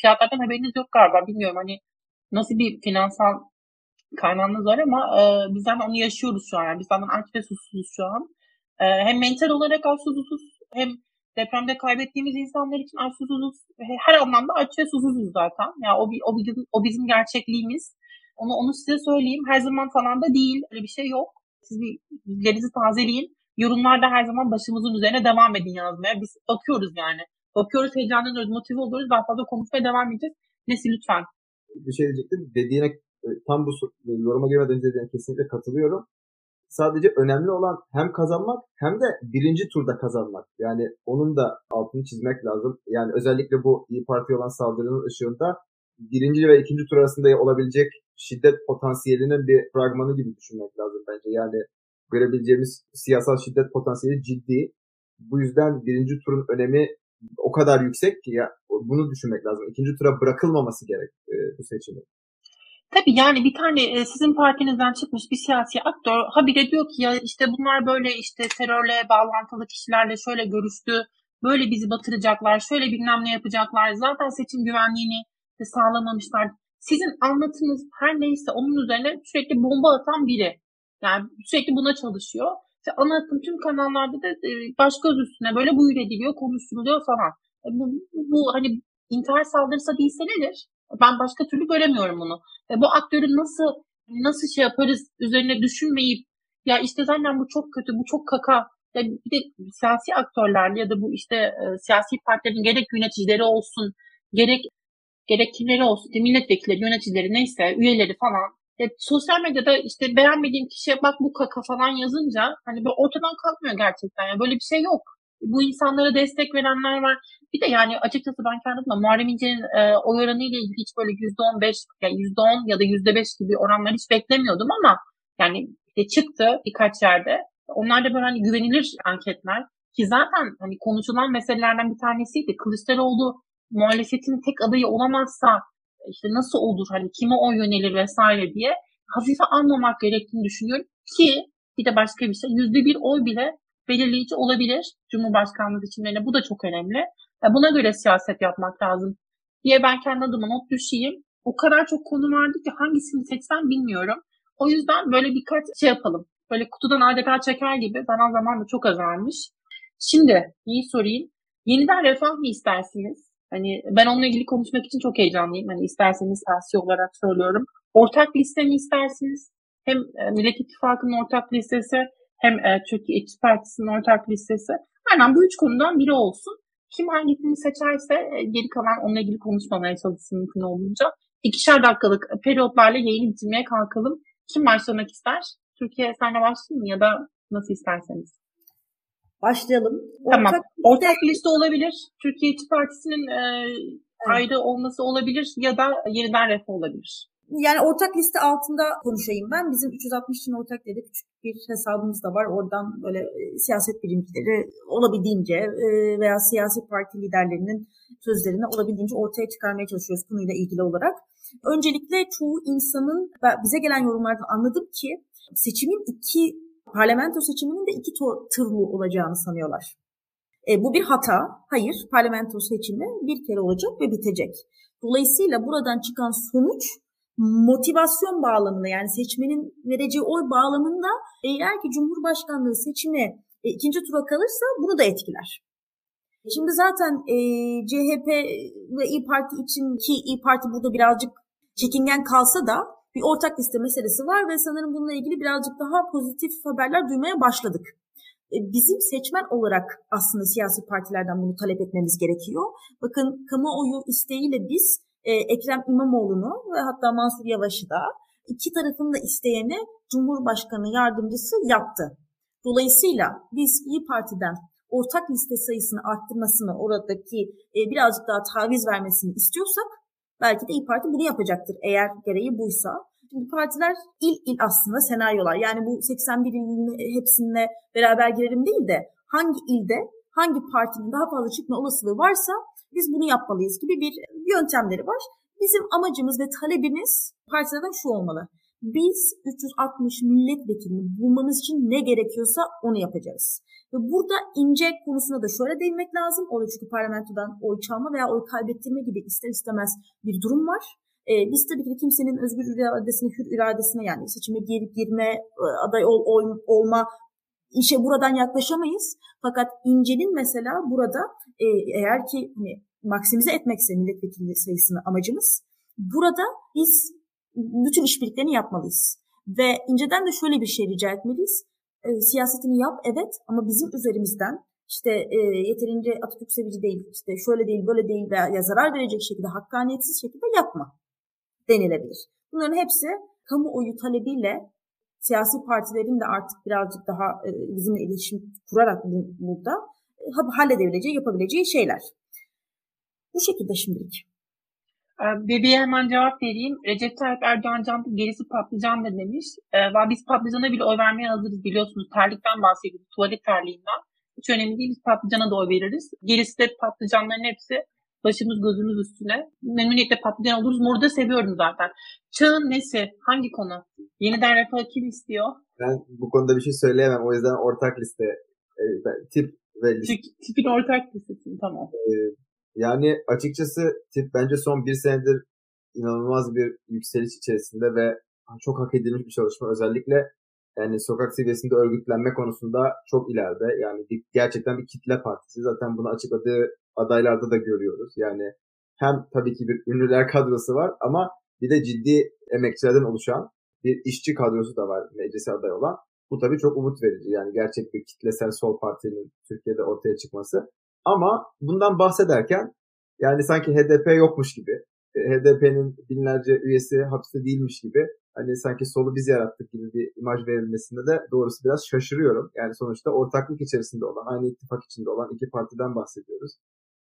Fiyatlardan haberiniz yok galiba bilmiyorum hani nasıl bir finansal kaynağınız var ama e, biz zaten onu yaşıyoruz şu an. Yani biz zaten aç ve susuzuz şu an. E, hem mental olarak aç susuzuz hem depremde kaybettiğimiz insanlar için aç susuzuz. Her anlamda aç ve susuzuz zaten. Yani o, o, o bizim gerçekliğimiz. Onu, onu size söyleyeyim. Her zaman falan da değil. Öyle bir şey yok. Siz bilgilerinizi tazeleyin. Yorumlarda her zaman başımızın üzerine devam edin yazmaya. Biz bakıyoruz yani. Bakıyoruz, heyecanlanıyoruz, motive oluyoruz. Daha fazla konuşmaya devam edeceğiz. Nesi lütfen. Bir şey diyecektim. Dediğine e, tam bu yoruma girmeden önce dediğine kesinlikle katılıyorum sadece önemli olan hem kazanmak hem de birinci turda kazanmak. Yani onun da altını çizmek lazım. Yani özellikle bu İyi Parti olan saldırının ışığında birinci ve ikinci tur arasında olabilecek şiddet potansiyelinin bir fragmanı gibi düşünmek lazım bence. Yani görebileceğimiz siyasal şiddet potansiyeli ciddi. Bu yüzden birinci turun önemi o kadar yüksek ki ya bunu düşünmek lazım. İkinci tura bırakılmaması gerek e, bu seçimin. Tabii yani bir tane e, sizin partinizden çıkmış bir siyasi aktör habire diyor ki ya işte bunlar böyle işte terörle bağlantılı kişilerle şöyle görüştü, böyle bizi batıracaklar, şöyle bilmem ne yapacaklar, zaten seçim güvenliğini de sağlamamışlar. Sizin anlatınız her neyse onun üzerine sürekli bomba atan biri. Yani sürekli buna çalışıyor. İşte ana akım tüm kanallarda da e, baş göz üstüne böyle buyur ediliyor, konuşuluyor falan. E, bu, bu hani intihar saldırısı değilse nedir? Ben başka türlü göremiyorum bunu. E, bu aktörü nasıl nasıl şey yaparız üzerine düşünmeyip ya işte zaten bu çok kötü, bu çok kaka. Ya bir de siyasi aktörlerle ya da bu işte e, siyasi partilerin gerek yöneticileri olsun, gerek gerek kimleri olsun, milletvekilleri, yöneticileri neyse, üyeleri falan e, sosyal medyada işte beğenmediğim kişiye bak bu kaka falan yazınca hani böyle ortadan kalkmıyor gerçekten. Yani böyle bir şey yok bu insanlara destek verenler var. Bir de yani açıkçası ben kendim adıma Muharrem İnce'nin e, oy oranı ile ilgili hiç böyle %15 yani %10 ya da %5 gibi oranlar hiç beklemiyordum ama yani işte çıktı birkaç yerde. Onlar da böyle hani güvenilir anketler ki zaten hani konuşulan meselelerden bir tanesiydi. Kılıçdaroğlu muhalefetin tek adayı olamazsa işte nasıl olur hani kime oy yönelir vesaire diye hafife almamak gerektiğini düşünüyorum ki bir de başka bir şey yüzde bir oy bile belirleyici olabilir Cumhurbaşkanlığı seçimlerine. Bu da çok önemli. Buna göre siyaset yapmak lazım diye ben kendi adıma not düşeyim. O kadar çok konu vardı ki hangisini seçsem bilmiyorum. O yüzden böyle birkaç şey yapalım. Böyle kutudan adeta çeker gibi zaman zaman da çok azalmış. Şimdi iyi sorayım. Yeniden refah mı istersiniz? Hani ben onunla ilgili konuşmak için çok heyecanlıyım. Hani isterseniz siyasi olarak söylüyorum. Ortak liste mi istersiniz? Hem e, Millet İttifakı'nın ortak listesi hem e, Türkiye İşçi Partisi'nin ortak listesi. Aynen bu üç konudan biri olsun. Kim hangisini seçerse e, geri kalan onunla ilgili konuşmamaya çalışsın mümkün olduğunca. İkişer dakikalık periyotlarla yayını bitirmeye kalkalım. Kim başlamak ister? Türkiye senle başlayayım ya da nasıl isterseniz? Başlayalım. Ortak tamam. Ortak liste olabilir. Türkiye İşçi Partisi'nin e, evet. ayrı olması olabilir ya da yeniden refah olabilir. Yani ortak liste altında konuşayım ben. Bizim 360 için ortak dedik. Küçük bir hesabımız da var. Oradan böyle e, siyaset bilimcileri olabildiğince e, veya siyasi parti liderlerinin sözlerini olabildiğince ortaya çıkarmaya çalışıyoruz konuyla ilgili olarak. Öncelikle çoğu insanın bize gelen yorumlardan anladım ki seçimin iki parlamento seçiminin de iki tırlı olacağını sanıyorlar. E, bu bir hata. Hayır, parlamento seçimi bir kere olacak ve bitecek. Dolayısıyla buradan çıkan sonuç motivasyon bağlamında yani seçmenin vereceği oy bağlamında eğer ki Cumhurbaşkanlığı seçimi e, ikinci tura kalırsa bunu da etkiler. Şimdi zaten e, CHP ve İyi Parti için ki İyi Parti burada birazcık çekingen kalsa da bir ortak liste meselesi var ve sanırım bununla ilgili birazcık daha pozitif haberler duymaya başladık. E, bizim seçmen olarak aslında siyasi partilerden bunu talep etmemiz gerekiyor. Bakın kamuoyu isteğiyle biz e, Ekrem İmamoğlu'nu ve hatta Mansur Yavaş'ı da iki tarafın da isteyeni Cumhurbaşkanı yardımcısı yaptı. Dolayısıyla biz İyi Parti'den ortak liste sayısını arttırmasını, oradaki e, birazcık daha taviz vermesini istiyorsak belki de İyi Parti bunu yapacaktır eğer gereği buysa. Şimdi partiler il il aslında senaryolar. Yani bu 81 ilin hepsine beraber girelim değil de hangi ilde hangi partinin daha fazla çıkma olasılığı varsa biz bunu yapmalıyız gibi bir yöntemleri var. Bizim amacımız ve talebimiz partilerden şu olmalı. Biz 360 milletvekilini bulmamız için ne gerekiyorsa onu yapacağız. Ve burada ince konusuna da şöyle değinmek lazım. Orada çünkü parlamentodan oy çalma veya oy kaybettirme gibi ister istemez bir durum var. Ee, biz tabii ki kimsenin özgür iradesine, hür iradesine yani seçime girip girme, e, aday ol, ol, olma işe buradan yaklaşamayız. Fakat İnce'nin mesela burada e, eğer ki hani, maksimize etmekse milletvekili sayısını amacımız burada biz bütün işbirliklerini yapmalıyız. Ve İnce'den de şöyle bir şey rica etmeliyiz. E, siyasetini yap evet ama bizim üzerimizden işte e, yeterince Atatürk sevici değil, işte şöyle değil, böyle değil veya ya zarar verecek şekilde, hakkaniyetsiz şekilde yapma denilebilir. Bunların hepsi kamuoyu talebiyle siyasi partilerin de artık birazcık daha e, bizimle iletişim kurarak burada e, halledebileceği, yapabileceği şeyler. Bu şekilde şimdilik. Bebeğe hemen cevap vereyim. Recep Tayyip Erdoğan canlı gerisi patlıcan da demiş. Ee, biz patlıcana bile oy vermeye hazırız biliyorsunuz. Terlikten bahsediyoruz. Tuvalet terliğinden. Hiç önemli değil. Biz patlıcana da oy veririz. Gerisi de patlıcanların hepsi başımız gözümüz üstüne. Memnuniyetle patlıcan oluruz. Moru da seviyorum zaten. Çağın nesi? Hangi konu? Yeniden refah kim istiyor? Ben bu konuda bir şey söyleyemem. O yüzden ortak liste e, tip ve liste. Tipin ortak listesi tamam. E, yani açıkçası tip bence son bir senedir inanılmaz bir yükseliş içerisinde ve çok hak edilmiş bir çalışma. Özellikle yani sokak seviyesinde örgütlenme konusunda çok ileride. Yani gerçekten bir kitle partisi. Zaten bunu açıkladığı adaylarda da görüyoruz. Yani hem tabii ki bir ünlüler kadrosu var ama bir de ciddi emekçilerden oluşan bir işçi kadrosu da var meclise aday olan. Bu tabii çok umut verici. Yani gerçek bir kitlesel sol partinin Türkiye'de ortaya çıkması. Ama bundan bahsederken yani sanki HDP yokmuş gibi, e, HDP'nin binlerce üyesi hapiste değilmiş gibi hani sanki solu biz yarattık gibi bir imaj verilmesinde de doğrusu biraz şaşırıyorum. Yani sonuçta ortaklık içerisinde olan, aynı ittifak içinde olan iki partiden bahsediyoruz.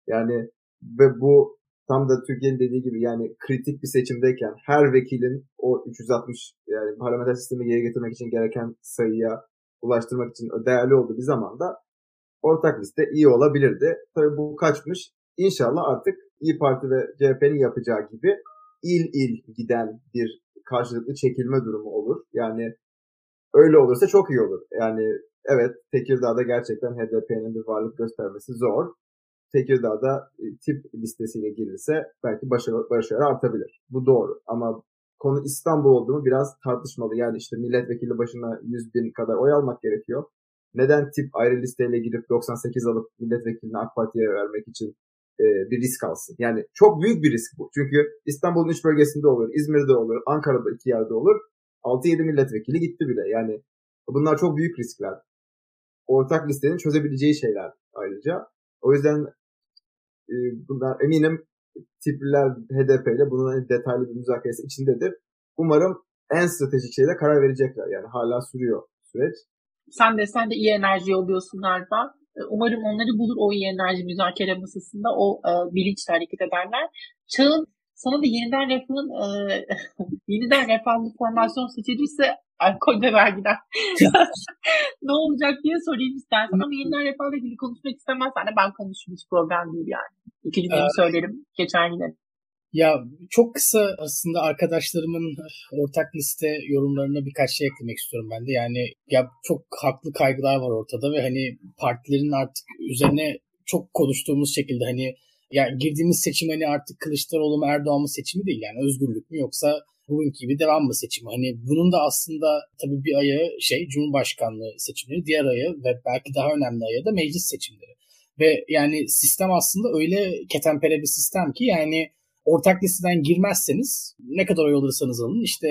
Yani ve bu tam da Türkiye'nin dediği gibi yani kritik bir seçimdeyken her vekilin o 360 yani parlamenter sistemi geri getirmek için gereken sayıya ulaştırmak için değerli olduğu bir zamanda ortak liste iyi olabilirdi. Tabii bu kaçmış. İnşallah artık İyi Parti ve CHP'nin yapacağı gibi il il giden bir karşılıklı çekilme durumu olur. Yani öyle olursa çok iyi olur. Yani evet Tekirdağ'da gerçekten HDP'nin bir varlık göstermesi zor. Tekirdağ'da e, tip listesiyle girilse belki başarı, başarı artabilir. Bu doğru. Ama konu İstanbul olduğunu biraz tartışmalı. Yani işte milletvekili başına 100 bin kadar oy almak gerekiyor. Neden tip ayrı listeyle girip 98 alıp milletvekilini AK Parti'ye vermek için e, bir risk alsın? Yani çok büyük bir risk bu. Çünkü İstanbul'un 3 bölgesinde olur, İzmir'de olur, Ankara'da iki yerde olur. 6-7 milletvekili gitti bile. Yani bunlar çok büyük riskler. Ortak listenin çözebileceği şeyler ayrıca. O yüzden e, bunlar eminim tipler HDP ile bunun hani detaylı bir müzakeresi içindedir. Umarım en stratejik şeyde karar verecekler. Yani hala sürüyor süreç. Sen de sen de iyi enerji yolluyorsun galiba. E, umarım onları bulur o iyi enerji müzakere masasında o e, bilinçle hareket ederler. Çağın sana da yeniden refahın e, [laughs] yeniden refahlı formasyon seçilirse alkol ve vergiden [laughs] ne olacak diye sorayım istersen ama yeniden refahla ilgili konuşmak istemezsen de ben konuşurum hiç problem değil yani. İki cümlemi ee, söylerim geçen yine. Ya çok kısa aslında arkadaşlarımın ortak liste yorumlarına birkaç şey eklemek istiyorum ben de. Yani ya çok haklı kaygılar var ortada ve hani partilerin artık üzerine çok konuştuğumuz şekilde hani ya girdiğimiz seçim hani artık Kılıçdaroğlu mu Erdoğan mı seçimi değil yani özgürlük mü yoksa bugünkü gibi devam mı seçimi? Hani bunun da aslında tabii bir ayağı şey Cumhurbaşkanlığı seçimleri, diğer ayağı ve belki daha önemli ayağı da meclis seçimleri. Ve yani sistem aslında öyle ketenpere bir sistem ki yani ortak listeden girmezseniz ne kadar oy alırsanız alın işte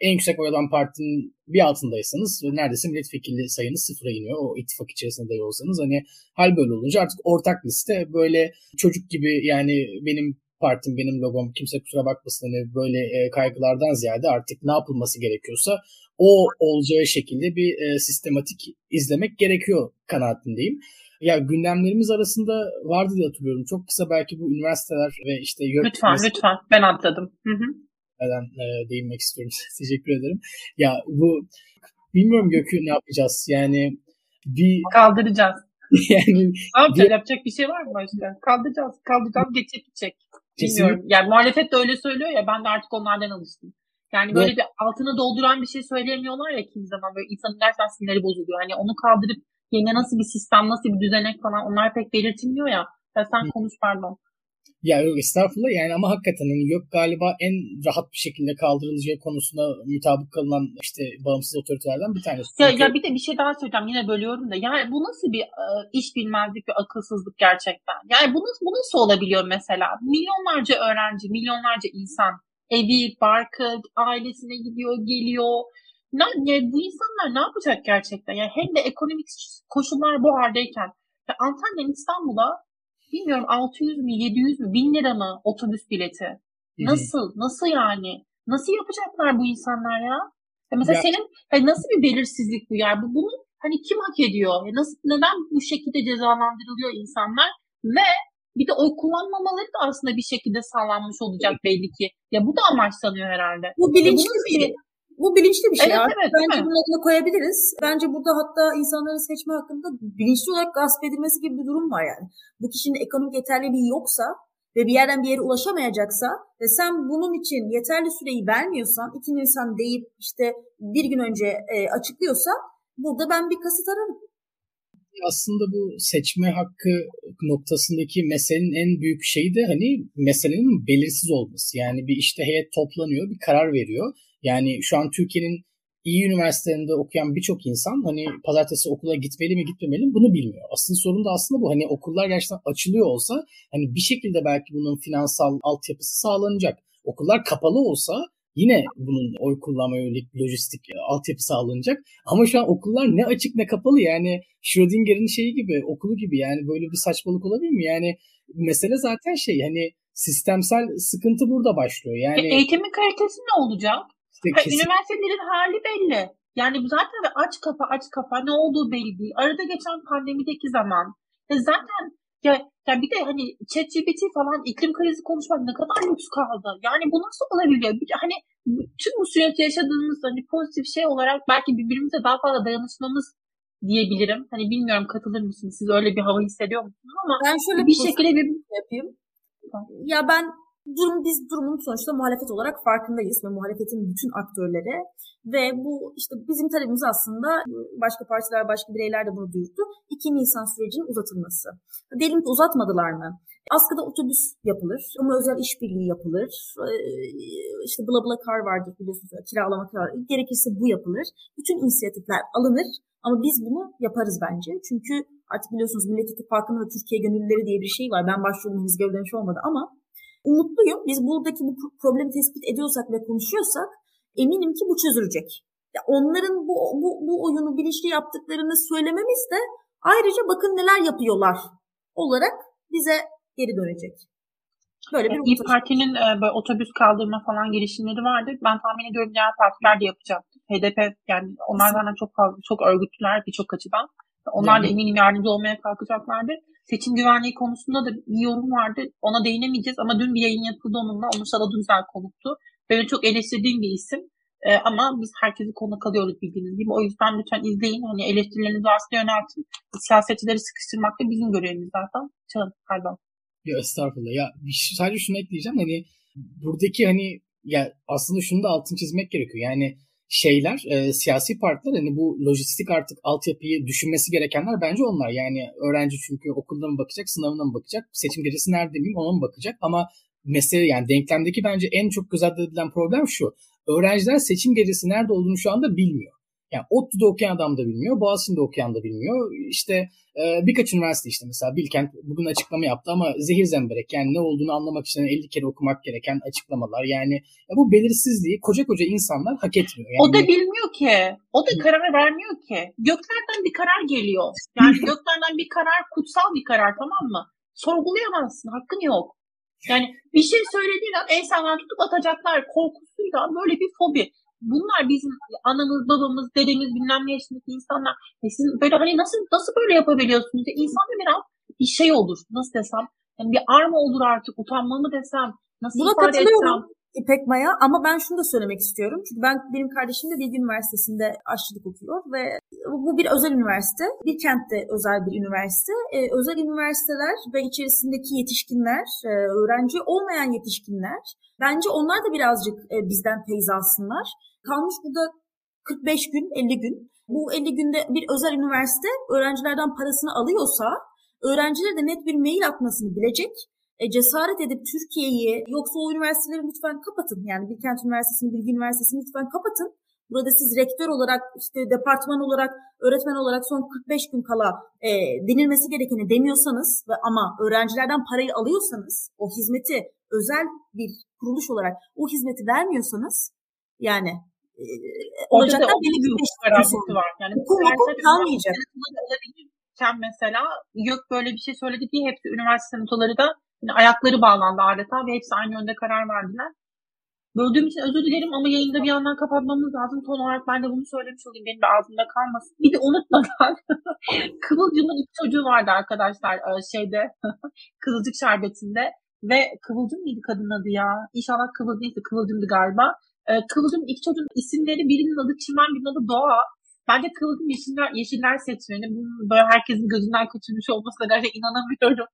en yüksek oy alan partinin bir altındaysanız neredeyse milletvekili sayınız sıfıra iniyor. O ittifak içerisinde de olsanız hani hal böyle olunca artık ortak liste böyle çocuk gibi yani benim partim benim logom kimse kusura bakmasın hani böyle e, kaygılardan ziyade artık ne yapılması gerekiyorsa o olacağı şekilde bir e, sistematik izlemek gerekiyor kanaatindeyim. Ya gündemlerimiz arasında vardı diye hatırlıyorum. Çok kısa belki bu üniversiteler ve işte Lütfen lütfen ben atladım. Hı hı. Neden e, değinmek istiyorum. [laughs] Teşekkür ederim. Ya bu bilmiyorum Gökü ne yapacağız. Yani bir [laughs] kaldıracağız. yani ne yapacağız? Yapacak bir şey var mı başka? Kaldıracağız. Kaldıracağız. Geçecek gidecek. Bilmiyorum. Yani muhalefet de öyle söylüyor ya ben de artık onlardan alıştım. Yani böyle evet. bir altını dolduran bir şey söyleyemiyorlar ya kimi zaman böyle insanın gerçekten sinirleri bozuluyor. Hani onu kaldırıp yine nasıl bir sistem, nasıl bir düzenek falan onlar pek belirtilmiyor ya. Ya sen Hı. konuş pardon. Ya yok estağfurullah yani ama hakikaten hani yok galiba en rahat bir şekilde kaldırılacağı konusunda mutabık kalınan işte bağımsız otoritelerden bir tanesi. Ya, Çünkü... ya bir de bir şey daha söyleyeceğim yine bölüyorum da yani bu nasıl bir e, iş bilmezlik ve akılsızlık gerçekten? Yani bu nasıl, bu nasıl olabiliyor mesela? Milyonlarca öğrenci, milyonlarca insan evi, barkı, ailesine gidiyor, geliyor. Ne, yani bu insanlar ne yapacak gerçekten? Yani hem de ekonomik koşullar bu haldeyken. Ya Antalya'dan İstanbul'a bilmiyorum 600 mü 700 mü 1000 lira mı otobüs bileti? Nasıl? Nasıl yani? Nasıl yapacaklar bu insanlar ya? ya mesela ya. senin hani nasıl bir belirsizlik bu yani? Bu, bunu hani kim hak ediyor? Ya nasıl, neden bu şekilde cezalandırılıyor insanlar? Ve bir de oy kullanmamaları da aslında bir şekilde sağlanmış olacak belli ki. Ya bu da amaçlanıyor herhalde. Bu bilinçli bir. Bu bilinçli bir şey. Evet, evet, Bence bunun adını koyabiliriz. Bence burada hatta insanların seçme hakkında bilinçli olarak gasp edilmesi gibi bir durum var yani. Bu kişinin ekonomik yeterliliği yoksa ve bir yerden bir yere ulaşamayacaksa ve sen bunun için yeterli süreyi vermiyorsan, iki insan deyip işte bir gün önce e, açıklıyorsa burada ben bir kasıt ararım aslında bu seçme hakkı noktasındaki meselenin en büyük şeyi de hani meselenin belirsiz olması. Yani bir işte heyet toplanıyor, bir karar veriyor. Yani şu an Türkiye'nin iyi üniversitelerinde okuyan birçok insan hani pazartesi okula gitmeli mi gitmemeli mi bunu bilmiyor. Asıl sorun da aslında bu. Hani okullar gerçekten açılıyor olsa hani bir şekilde belki bunun finansal altyapısı sağlanacak. Okullar kapalı olsa yine bunun oy kullanma yönelik lojistik e, altyapı sağlanacak. Ama şu an okullar ne açık ne kapalı yani Schrödinger'in şeyi gibi okulu gibi yani böyle bir saçmalık olabilir mi? Yani mesele zaten şey hani sistemsel sıkıntı burada başlıyor. Yani e, eğitimin kalitesi ne olacak? İşte ha, üniversitelerin hali belli. Yani zaten aç kafa aç kafa ne olduğu belli değil. Arada geçen pandemideki zaman e zaten ya, ya bir de hani ChatGPT falan iklim krizi konuşmak ne kadar lüks kaldı. Yani bu nasıl olabiliyor? Bir hani tüm bu süreçte yaşadığımız hani pozitif şey olarak belki birbirimize daha fazla dayanışmamız diyebilirim. Hani bilmiyorum katılır mısınız? Siz öyle bir hava hissediyor musunuz? Ama ben şöyle bir şekilde bir yapayım. Ya ben durum biz durumun sonuçta muhalefet olarak farkındayız ve muhalefetin bütün aktörleri ve bu işte bizim talebimiz aslında başka partiler, başka bireyler de bunu duyurdu. 2 Nisan sürecinin uzatılması. Diyelim ki uzatmadılar mı? Askıda otobüs yapılır, ama özel işbirliği yapılır. Ee, işte bla bla kar vardır biliyorsunuz, kiralama kar. Gerekirse bu yapılır. Bütün inisiyatifler alınır ama biz bunu yaparız bence. Çünkü artık biliyorsunuz Millet İttifakı'nda da Türkiye Gönüllüleri diye bir şey var. Ben başvurdum henüz gövdemiş olmadı ama umutluyum. Biz buradaki bu problemi tespit ediyorsak ve konuşuyorsak eminim ki bu çözülecek. Ya onların bu, bu, bu oyunu bilinçli yaptıklarını söylememiz de ayrıca bakın neler yapıyorlar olarak bize geri dönecek. Böyle bir İYİ Parti'nin e, böyle otobüs kaldırma falan girişimleri vardı. Ben tahmin ediyorum diğer partiler de yapacak. HDP yani onlar zaten çok fazla çok örgütlüler birçok açıdan. Onlar da eminim yardımcı olmaya kalkacaklardır. Seçim güvenliği konusunda da bir yorum vardı. Ona değinemeyeceğiz ama dün bir yayın yapıldı onunla. Onur Salat Düzel konuktu. Benim çok eleştirdiğim bir isim. E, ama biz herkesi konuk alıyoruz bildiğiniz gibi. O yüzden lütfen izleyin. Hani eleştirilerinizi varsa yöneltin. Siyasetçileri sıkıştırmak da bizim görevimiz zaten. Çağın pardon. Ya estağfurullah. Ya sadece şunu ekleyeceğim. Hani buradaki hani ya aslında şunu da altın çizmek gerekiyor. Yani şeyler, e, siyasi partiler hani bu lojistik artık altyapıyı düşünmesi gerekenler bence onlar. Yani öğrenci çünkü okulda mı bakacak, sınavına mı bakacak, seçim gecesi nerede miyim ona mı bakacak ama mesele yani denklemdeki bence en çok göz ardı edilen problem şu. Öğrenciler seçim gecesi nerede olduğunu şu anda bilmiyor. Yani ODTÜ'de okuyan adam da bilmiyor, Boğaziçi'nde okuyan da bilmiyor. İşte e, birkaç üniversite işte mesela Bilkent bugün açıklama yaptı ama zehir zemberek yani ne olduğunu anlamak için 50 kere okumak gereken açıklamalar. Yani ya bu belirsizliği koca koca insanlar hak etmiyor. Yani, o da bilmiyor ki. O da karar vermiyor ki. Göklerden bir karar geliyor. Yani [laughs] göklerden bir karar kutsal bir karar tamam mı? Sorgulayamazsın. Hakkın yok. Yani bir şey söylediğin an insanlar tutup atacaklar korkusuyla böyle bir fobi. Bunlar bizim anamız, babamız, dedemiz, bilmem ne yaşındaki insanlar. E sizin böyle hani nasıl nasıl böyle yapabiliyorsunuz? E insanda biraz bir şey olur. Nasıl desem? Yani bir arma olur artık. Utanma mı desem? Nasıl Buna ifade katılıyorum. etsem? İpek Maya ama ben şunu da söylemek istiyorum. Çünkü ben benim kardeşim de Bilgi Üniversitesi'nde aşçılık okuyor ve bu bir özel üniversite. Bir kentte özel bir üniversite. Ee, özel üniversiteler ve içerisindeki yetişkinler, e, öğrenci olmayan yetişkinler bence onlar da birazcık e, bizden feyz alsınlar. Kalmış burada 45 gün, 50 gün. Bu 50 günde bir özel üniversite öğrencilerden parasını alıyorsa öğrencilere de net bir mail atmasını bilecek e, cesaret edip Türkiye'yi yoksa o üniversiteleri lütfen kapatın. Yani Bilkent Üniversitesi'ni, Bilgi Üniversitesi'ni lütfen kapatın. Burada siz rektör olarak, işte departman olarak, öğretmen olarak son 45 gün kala e, denilmesi gerekeni demiyorsanız ve ama öğrencilerden parayı alıyorsanız, o hizmeti özel bir kuruluş olarak o hizmeti vermiyorsanız yani e, olacaklar belli bir garantisi var. Yani okul okul kalmayacak. Olabilirken mesela yok böyle bir şey söyledi diye hepsi üniversite notaları da yani ayakları bağlandı adeta ve hepsi aynı yönde karar verdiler. Böldüğüm için özür dilerim ama yayında bir yandan kapatmamız lazım. Ton olarak ben de bunu söylemiş olayım. Benim de ağzımda kalmasın. Bir de unutmadan [laughs] Kıvılcım'ın iki çocuğu vardı arkadaşlar e, şeyde [laughs] Kızılcık Şerbeti'nde. Ve Kıvılcım mıydı kadın adı ya? İnşallah Kıvılcım değilse Kıvılcım'dı galiba. E, Kıvılcım'ın iki çocuğun isimleri birinin adı Çimen birinin adı Doğa. Bence Kıvılcım Yeşiller, Yeşiller seçmeni. Bunun böyle herkesin gözünden kaçırmış olmasına gerçekten [laughs] inanamıyorum.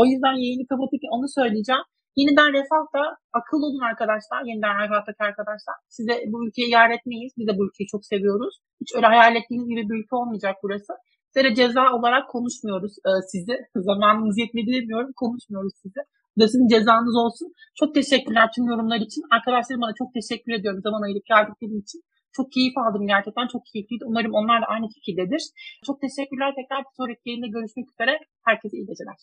O yüzden yayını kapatırken onu söyleyeceğim. Yeniden Refah da akıl olun arkadaşlar. Yeniden Refah'taki arkadaşlar. Size bu ülkeyi yar etmeyiz. Biz de bu ülkeyi çok seviyoruz. Hiç öyle hayal ettiğiniz gibi bir ülke olmayacak burası. Size ceza olarak konuşmuyoruz e, sizi. Zamanımız yetmedi demiyorum. Konuşmuyoruz sizi. Bu sizin cezanız olsun. Çok teşekkürler tüm yorumlar için. Arkadaşlarım bana çok teşekkür ediyorum zaman ayırıp geldikleri için. Çok keyif aldım gerçekten. Çok keyifliydi. Umarım onlar da aynı fikirdedir. Çok teşekkürler. Tekrar bir sonraki yayında görüşmek üzere. Herkese iyi geceler.